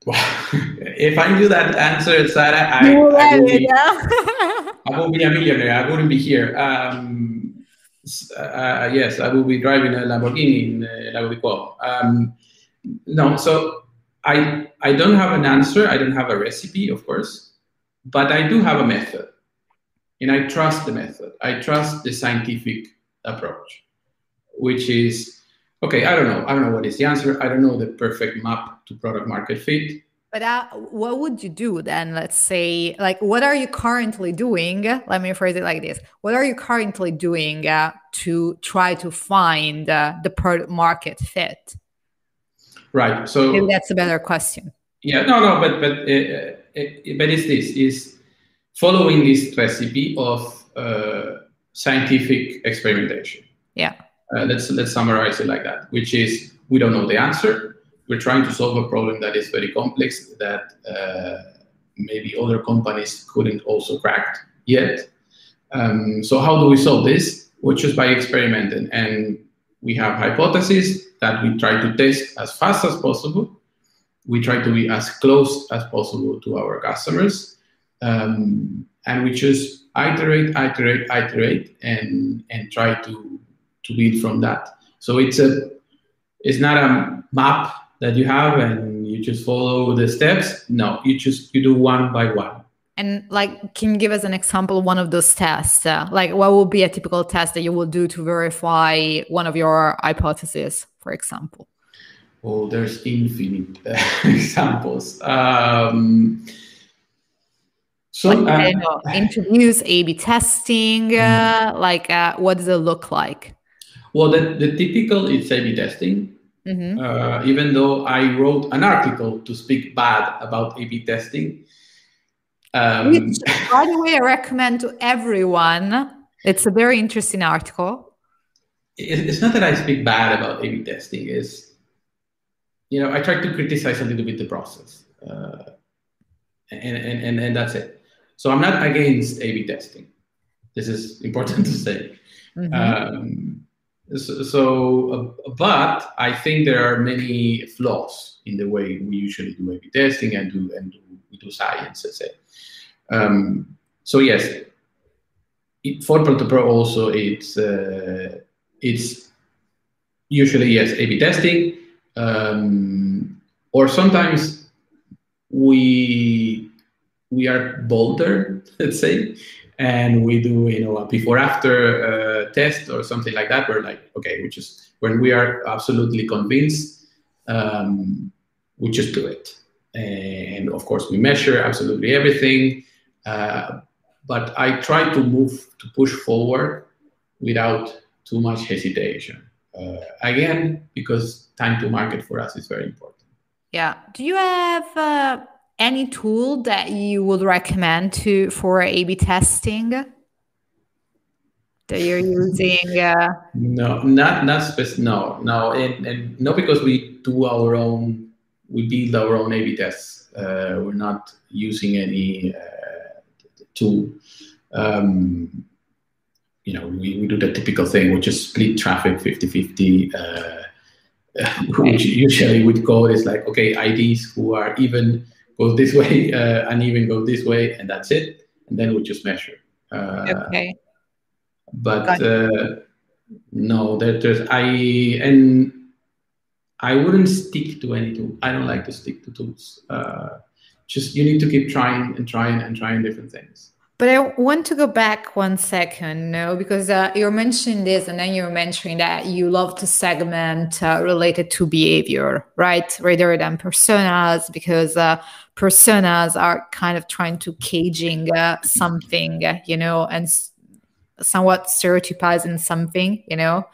S2: if I knew that answer, Sara, I, I, would be, I would be a millionaire. I wouldn't be here. Um, uh, yes, I will be driving a Lamborghini in uh, Lago di Como. Um, no, so I I don't have an answer. I don't have a recipe, of course, but I do have a method, and I trust the method. I trust the scientific approach, which is okay. I don't know. I don't know what is the answer. I don't know the perfect map to product market fit.
S1: But uh, what would you do then? Let's say, like, what are you currently doing? Let me phrase it like this: What are you currently doing uh, to try to find uh, the product market fit?
S2: Right. So
S1: that's a better question.
S2: Yeah. No. No. But but uh, uh, but it's this is following this recipe of uh, scientific experimentation.
S1: Yeah.
S2: let's let's summarize it like that, which is we don't know the answer we're trying to solve a problem that is very complex that uh, maybe other companies couldn't also crack yet. Um, so how do we solve this? Well, just by experimenting. And we have hypotheses that we try to test as fast as possible. We try to be as close as possible to our customers. Um, and we just iterate, iterate, iterate, and and try to to build from that. So it's a it's not a map that you have and you just follow the steps. No you just you do one by one.
S1: And like can you give us an example of one of those tests uh, like what would be a typical test that you will do to verify one of your hypotheses for example?
S2: Oh there's infinite uh, examples. Um,
S1: so like, uh, introduce a-b testing uh, mm-hmm. like uh, what does it look like
S2: well the, the typical is a-b testing Mm-hmm. Uh, even though I wrote an article to speak bad about A/B testing.
S1: Um, Which, by the way, I recommend to everyone. It's a very interesting article.
S2: It's not that I speak bad about A/B testing. Is you know I try to criticize a little bit the process, uh, and, and and and that's it. So I'm not against A/B testing. This is important to say. Mm-hmm. Um, so, so uh, but I think there are many flaws in the way we usually do A/B testing and do and do, we do science, let's say. Um, so yes, it, for Pro also it's uh, it's usually yes A/B testing, um, or sometimes we we are bolder, let's say, and we do you know a before after uh, test or something like that. We're like okay we just when we are absolutely convinced um, we just do it. And of course we measure absolutely everything uh, but i try to move to push forward without too much hesitation. Uh, again because time to market for us is very important.
S1: Yeah. Do you have uh, any tool that you would recommend to for A/B testing that you're using? Uh...
S2: No, not not specific. No, no, and, and not because we do our own, we build our own A/B tests. Uh, we're not using any uh, tool. Um, you know, we, we do the typical thing, which is split traffic 50 50. Uh, which usually with code is like, okay, IDs who are even goes this way uh, and even go this way, and that's it. And then we just measure.
S1: Uh, okay.
S2: But uh, no, that there's I and I wouldn't stick to any tool. I don't like to stick to tools. Uh, just you need to keep trying and trying and trying different things.
S1: But I want to go back one second, no, because uh, you're mentioning this, and then you're mentioning that you love to segment uh, related to behavior, right, rather than personas, because uh, personas are kind of trying to caging uh, something, you know, and somewhat stereotypizing something, you know.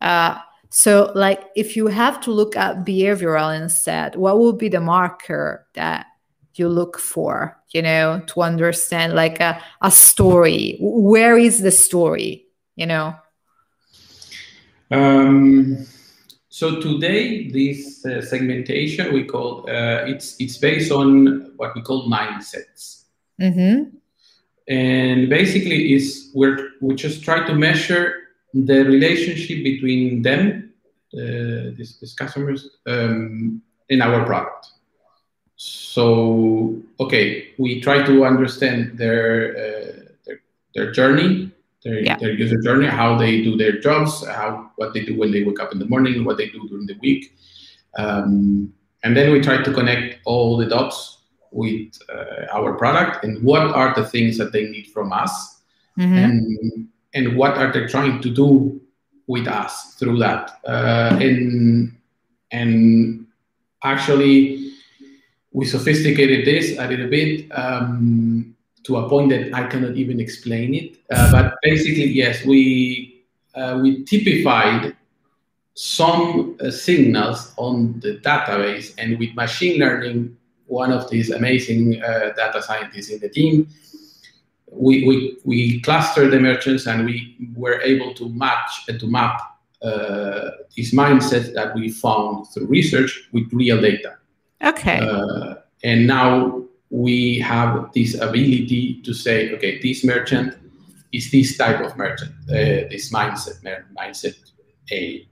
S1: Uh, so, like, if you have to look at behavioral instead, what would be the marker that you look for? you know to understand like a, a story where is the story you know
S2: um, so today this uh, segmentation we call uh, it's it's based on what we call mindsets
S1: mm-hmm.
S2: and basically is we're we just try to measure the relationship between them uh, these, these customers um, in our product so okay, we try to understand their uh, their, their journey, their, yeah. their user journey, how they do their jobs, how what they do when they wake up in the morning, what they do during the week, um, and then we try to connect all the dots with uh, our product and what are the things that they need from us, mm-hmm. and and what are they trying to do with us through that, uh, and and actually we sophisticated this a little bit um, to a point that I cannot even explain it. Uh, but basically, yes, we uh, we typified some uh, signals on the database, and with machine learning, one of these amazing uh, data scientists in the team, we, we we clustered the merchants, and we were able to match and to map uh, these mindsets that we found through research with real data.
S1: Okay. Uh,
S2: and now we have this ability to say, okay, this merchant is this type of merchant, uh, this mindset, mindset A.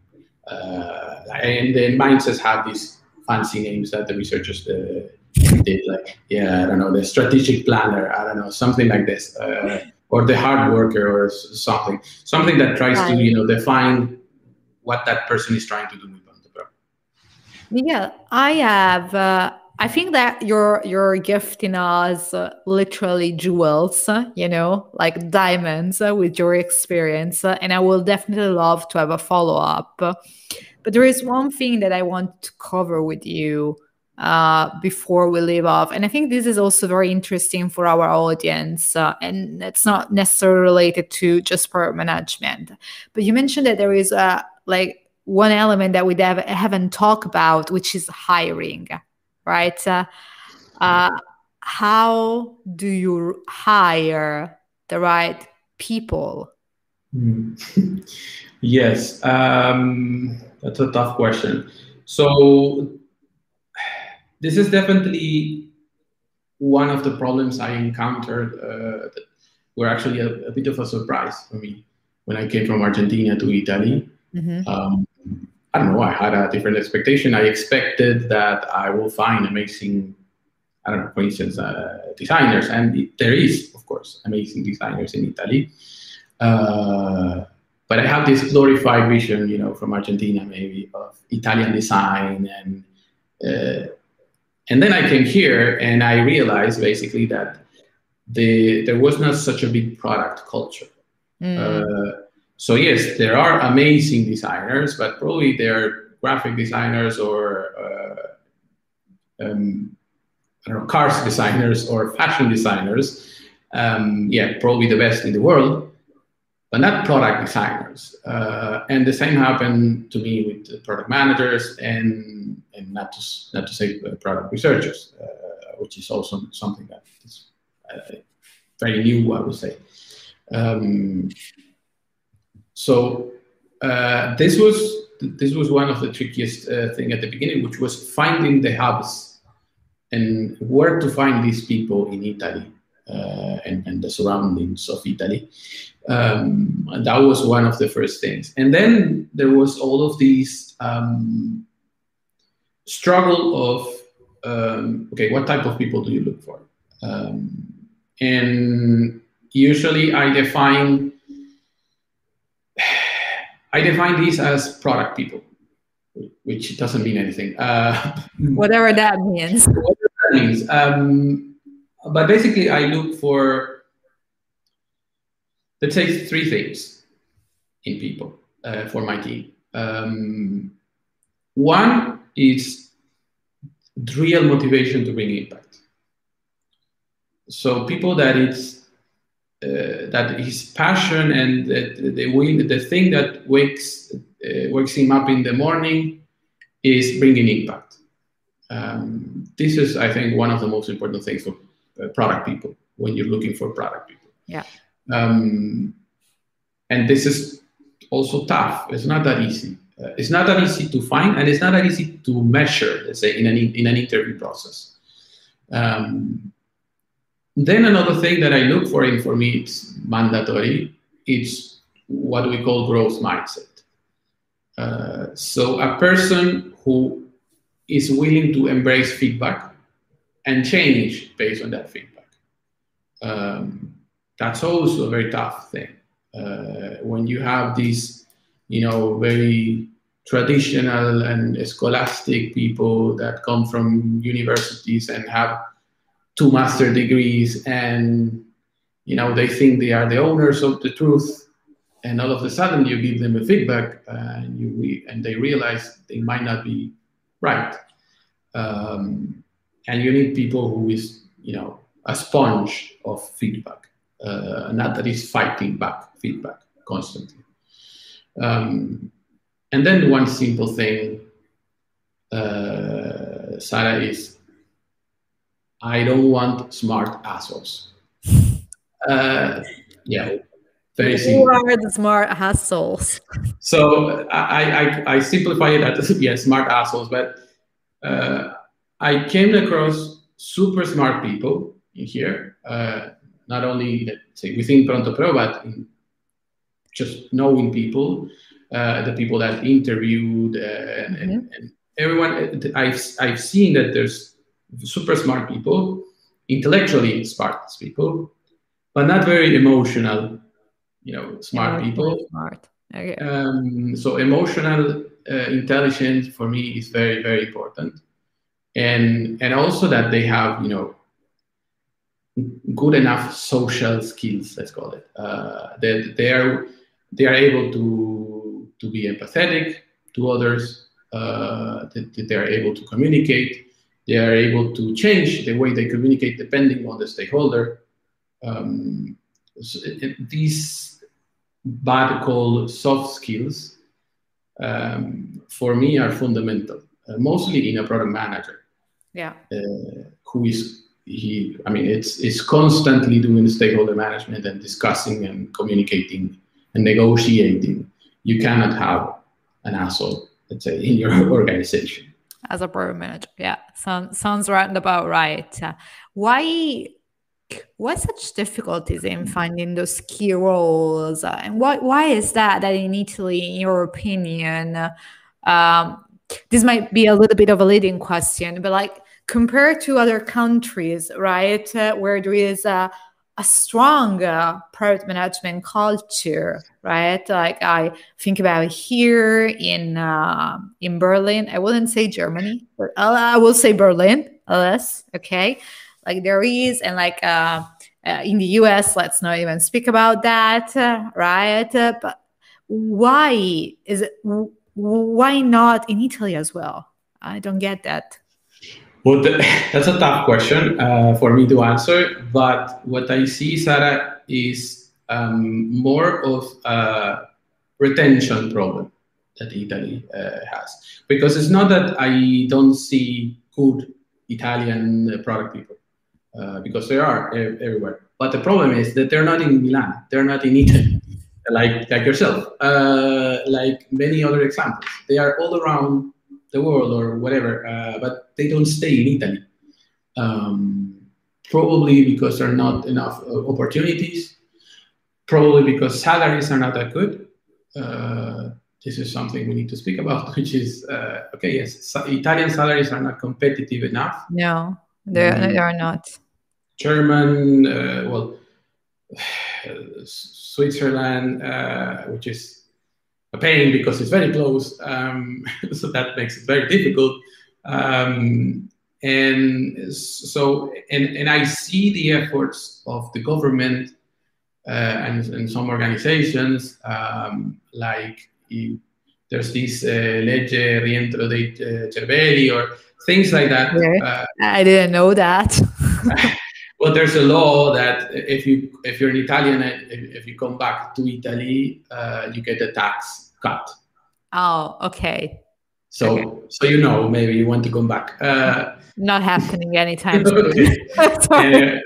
S2: Uh, and then mindsets have these fancy names that the researchers uh, did, like, yeah, I don't know, the strategic planner, I don't know, something like this, uh, or the hard worker or something, something that tries right. to, you know, define what that person is trying to do
S1: Miguel, I have. Uh, I think that you're you're gifting us uh, literally jewels, you know, like diamonds uh, with your experience, uh, and I will definitely love to have a follow up. But there is one thing that I want to cover with you uh, before we leave off, and I think this is also very interesting for our audience, uh, and it's not necessarily related to just product management. But you mentioned that there is a like one element that we have, haven't talked about, which is hiring, right? Uh, uh, how do you hire the right people?
S2: Mm. yes, um, that's a tough question. So, this is definitely one of the problems I encountered uh, that were actually a, a, bit of a surprise for me when I came from Argentina to Italy. Mm-hmm. Um, I don't know, I had a different expectation. I expected that I will find amazing, I don't know, for instance, uh, designers. And it, there is, of course, amazing designers in Italy. Uh, but I have this glorified vision, you know, from Argentina maybe of Italian design and uh, and then I came here and I realized basically that the there was not such a big product culture. Mm. So yes, there are amazing designers, but probably they're graphic designers or uh, um, I don't know, cars designers or fashion designers. Um, yeah, probably the best in the world, but not product designers. Uh, and the same happened to me with product managers and and not to not to say uh, product researchers, uh, which is also something that is uh, very new, I would say. Um, so uh, this was this was one of the trickiest uh, thing at the beginning, which was finding the hubs and where to find these people in Italy uh, and, and the surroundings of Italy. Um, that was one of the first things. And then there was all of these um, struggle of um, okay, what type of people do you look for? Um, and usually I define I define these as product people, which doesn't mean anything. Uh,
S1: whatever that means.
S2: Whatever that means. Um, but basically, I look for, let's say, three things in people uh, for my team. Um, one is real motivation to bring impact. So people that it's uh, that his passion and the, the, the thing that wakes uh, wakes him up in the morning is bringing impact. Um, this is, I think, one of the most important things for uh, product people when you're looking for product people.
S1: Yeah.
S2: Um, and this is also tough. It's not that easy. Uh, it's not that easy to find, and it's not that easy to measure. Let's say in an in an interview process. Um, then another thing that I look for, and for me it's mandatory, it's what we call growth mindset. Uh, so a person who is willing to embrace feedback and change based on that feedback. Um, that's also a very tough thing. Uh, when you have these, you know, very traditional and scholastic people that come from universities and have two master degrees and you know they think they are the owners of the truth. And all of a sudden you give them a feedback and you re- and they realize they might not be right. Um, and you need people who is you know a sponge of feedback uh, not that is fighting back feedback constantly. Um, and then one simple thing, uh, Sara, is I don't want smart assholes. Uh, yeah,
S1: very simple. Who are the smart assholes?
S2: So I, I, I simplify it as yeah, smart assholes, but uh, I came across super smart people in here, uh, not only say within Pronto Pro, but in just knowing people uh, the people that interviewed, uh, and, mm-hmm. and, and, everyone. Uh, I've I've seen that there's super smart people, intellectually smart people, but not very emotional. You know, smart yeah, people.
S1: Smart. Okay.
S2: Um, so emotional uh, intelligence for me is very very important, and and also that they have you know good enough social skills. Let's call it uh, that they are they are able to to be empathetic to others, uh, that, that, they are able to communicate, they are able to change the way they communicate depending on the stakeholder. Um, so it, it, these bad called soft skills um, for me are fundamental, uh, mostly in a product manager.
S1: Yeah.
S2: Uh, who is he? I mean, it's it's constantly doing stakeholder management and discussing and communicating and negotiating you cannot have an asshole, let's say, in your organization.
S1: As a program manager, yeah, sounds sounds right about right. Uh, why why such difficulties in finding those key roles? Uh, and why, why is that that in italy in your opinion? Uh, um, this might be a little bit of a leading question but like compared to other countries right uh, where there is a a strong uh, product management culture, right? Like I think about here in uh, in Berlin. I wouldn't say Germany, but I will say Berlin, less. Okay, like there is, and like uh, uh, in the U.S. Let's not even speak about that, uh, right? Uh, but why is it? Why not in Italy as well? I don't get that.
S2: Well, that's a tough question uh, for me to answer. But what I see, Sara, is um, more of a retention problem that Italy uh, has. Because it's not that I don't see good Italian product people, uh, because they are everywhere. But the problem is that they're not in Milan, they're not in Italy, like like yourself, uh, like many other examples. They are all around the world or whatever, uh, but they don't stay in Italy. Um, probably because there are not enough uh, opportunities. Probably because salaries are not that good. Uh, this is something we need to speak about, which is uh, okay. Yes, Italian salaries are not competitive enough.
S1: No, they um, they are not.
S2: German, uh, well, Switzerland, uh, which is a pain because it's very close. Um, so that makes it very difficult. Um, and so, and, and I see the efforts of the government uh, and, and some organizations um, like there's this uh, legge rientro dei uh, cervelli or things like that.
S1: Uh, I didn't know that.
S2: well, there's a law that if you if you're an Italian, if, if you come back to Italy, uh, you get a tax cut.
S1: Oh, okay.
S2: So, okay. so you know, maybe you want to come back. Uh,
S1: Not happening anytime soon.
S2: uh,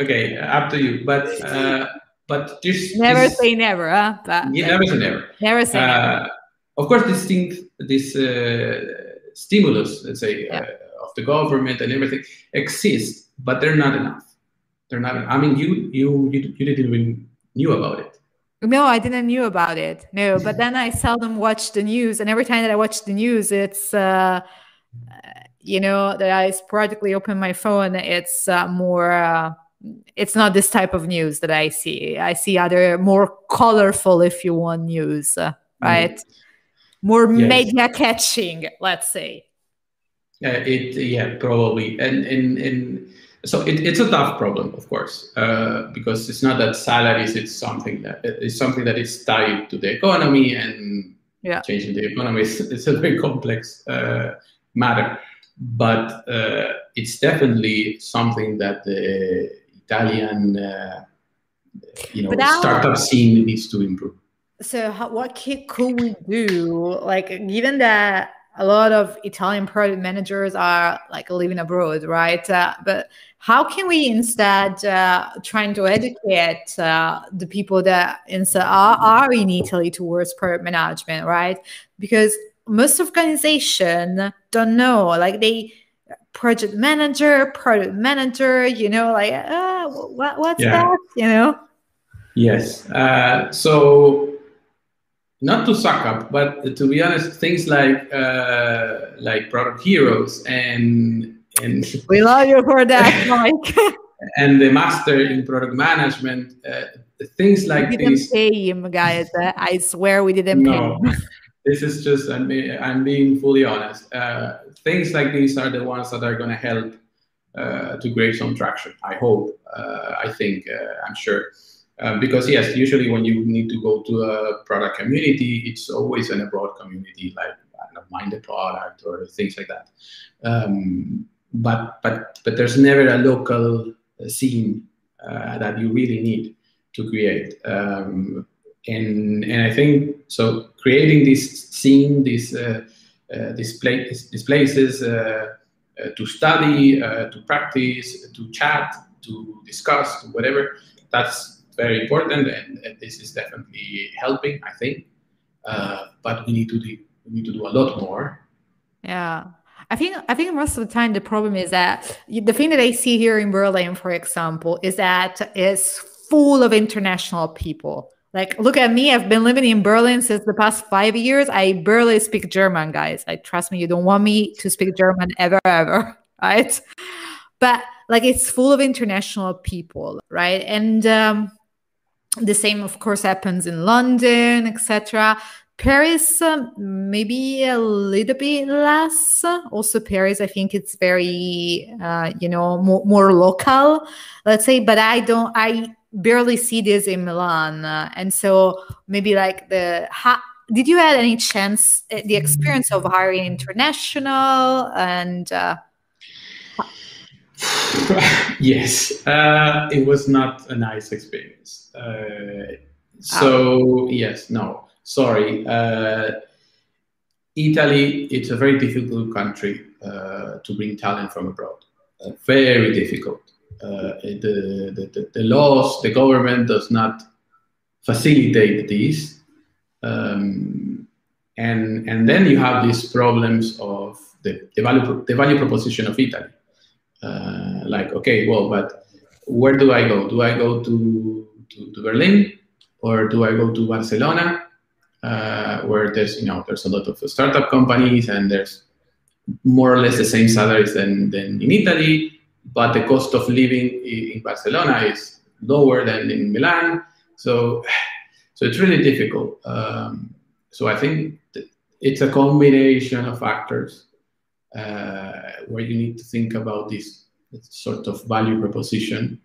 S2: okay, up to you. But uh, but this
S1: never
S2: this,
S1: say never, huh?
S2: But, yeah, never say never.
S1: Never say never.
S2: Uh, of course, this thing, this uh, stimulus, let's say, yeah. Uh, of the government and everything exists, but they're not enough. They're not. I mean, you you you, you didn't even knew about it.
S1: No, I didn't knew about it. No, but then I seldom watch the news, and every time that I watch the news, it's uh, you know, that I sporadically open my phone, it's uh, more. Uh, it's not this type of news that I see. I see other more colorful, if you want, news, uh, right? Mm. More yes. media catching, let's say.
S2: Uh, it yeah probably and and and so it, it's a tough problem of course uh, because it's not that salaries it's something that it's something that is tied to the economy and yeah. changing the economy is it's a very complex uh, matter. But uh, it's definitely something that the Italian uh, you know startup scene needs to improve.
S1: So how, what could we do? Like given that a lot of Italian product managers are like living abroad, right? Uh, but how can we instead uh, trying to educate uh, the people that instead are, are in Italy towards product management, right? Because most organization don't know, like they project manager, product manager, you know, like uh, what, what's yeah. that, you know?
S2: Yes. Uh, so not to suck up, but to be honest, things like uh, like product heroes and and
S1: we love you for that, Mike.
S2: and the master in product management, uh, things like
S1: we didn't
S2: this.
S1: Pay him, guys. I swear we didn't no, pay him.
S2: this is just I'm, I'm being fully honest. Uh, things like these are the ones that are going to help uh, to create some traction. I hope. Uh, I think. Uh, I'm sure. Um, because yes, usually when you need to go to a product community, it's always in a broad community, like mind the product or things like that. Um, but but but there's never a local scene uh, that you really need to create. Um, and and I think so. Creating this scene, this uh, uh, place, these places uh, uh, to study, uh, to practice, to chat, to discuss, whatever. That's very important, and, and this is definitely helping, I think. Uh, but we need to do we need to do a lot more.
S1: Yeah. I think I think most of the time the problem is that the thing that I see here in Berlin, for example, is that it's full of international people. Like, look at me. I've been living in Berlin since the past five years. I barely speak German, guys. I trust me. You don't want me to speak German ever, ever, right? But like, it's full of international people, right? And um, the same, of course, happens in London, etc. Paris, uh, maybe a little bit less. Also, Paris, I think it's very, uh, you know, more, more local, let's say. But I don't, I barely see this in Milan, uh, and so maybe like the. Ha- did you had any chance uh, the experience of hiring international and? Uh,
S2: yes, uh, it was not a nice experience. Uh, so yes, no, sorry. Uh, Italy, it's a very difficult country uh, to bring talent from abroad. Uh, very difficult. Uh, the, the, the, laws, the government does not facilitate this. Um, and, and then you have these problems of the, the, value, the value proposition of Italy. Uh, like, okay, well, but where do I go? Do I go to, to, to Berlin or do I go to Barcelona, uh, where there's you know there's a lot of startup companies and there's more or less the same salaries than, than in Italy, but the cost of living in Barcelona is lower than in Milan. So, so it's really difficult. Um, so I think it's a combination of factors uh, where you need to think about this, sort of value proposition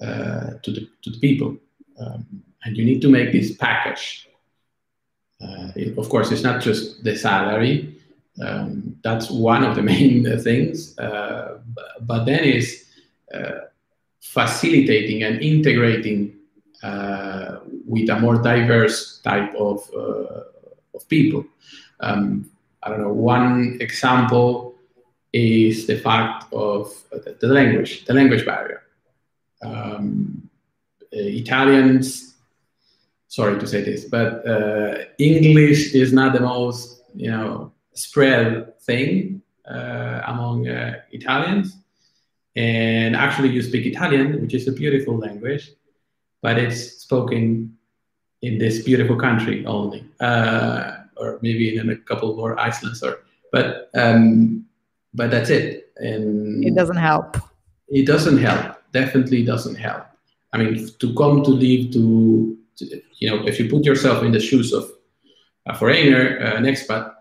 S2: uh, to, the, to the people. Um, and you need to make this package. Uh, it, of course, it's not just the salary. Um, that's one of the main things. Uh, but then is uh, facilitating and integrating uh, with a more diverse type of, uh, of people. Um, I don't know, one example is the fact of the language, the language barrier. Um, Italians, sorry to say this, but uh, English is not the most, you know, spread thing uh, among uh, Italians. And actually, you speak Italian, which is a beautiful language, but it's spoken in this beautiful country only. Uh, or maybe in a couple more Icelands or but um, but that's it. And
S1: it doesn't help.
S2: It doesn't help. Definitely doesn't help. I mean, to come to live to, to you know, if you put yourself in the shoes of a foreigner, uh, an expat,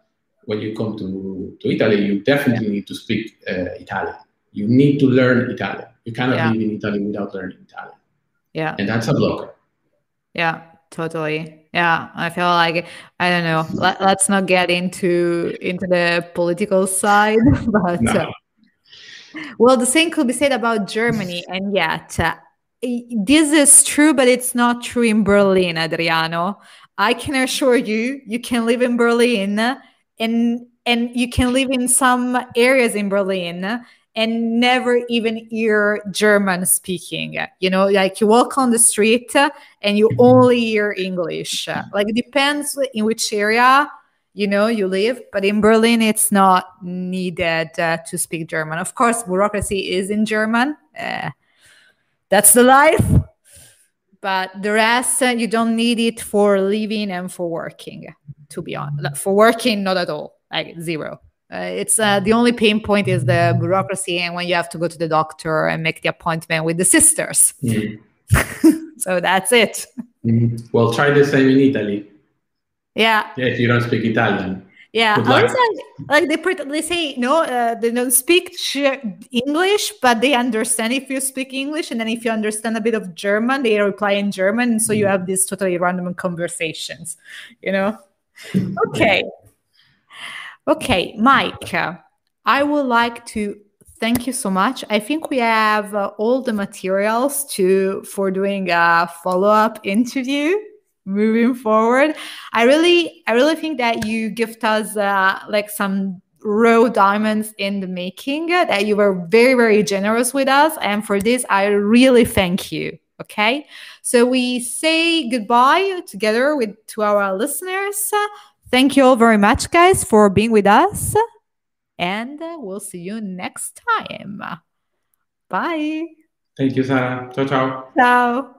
S2: when you come to, to Italy, you definitely yeah. need to speak uh, Italian. You need to learn Italian. You cannot yeah. live in Italy without learning Italian.
S1: Yeah.
S2: And that's a blocker.
S1: Yeah, totally. Yeah, I feel like I don't know. Let, us not get into into the political side, but no. uh, well, the same could be said about Germany, and yet uh, this is true, but it's not true in Berlin, Adriano. I can assure you, you can live in Berlin, and and you can live in some areas in Berlin and never even hear German speaking. You know, like you walk on the street and you mm-hmm. only hear English. Like it depends in which area you know you live but in berlin it's not needed uh, to speak german of course bureaucracy is in german uh, that's the life but the rest uh, you don't need it for living and for working to be honest for working not at all like zero uh, it's uh, the only pain point is the bureaucracy and when you have to go to the doctor and make the appointment with the sisters. Mm. so that's it.
S2: Mm. Well, try the same in Italy.
S1: Yeah.
S2: Yeah, if you don't speak Italian.
S1: Yeah, like, like they they say no, uh, they don't speak English, but they understand if you speak English, and then if you understand a bit of German, they reply in German, and so you mm. have these totally random conversations. You know. Okay. Okay, Mike, I would like to thank you so much. I think we have uh, all the materials to for doing a follow-up interview moving forward. I really I really think that you gift us uh, like some raw diamonds in the making that you were very very generous with us and for this I really thank you. Okay? So we say goodbye together with to our listeners. Thank you all very much, guys, for being with us. And uh, we'll see you next time. Bye.
S2: Thank you, Sara. Ciao, ciao.
S1: Ciao.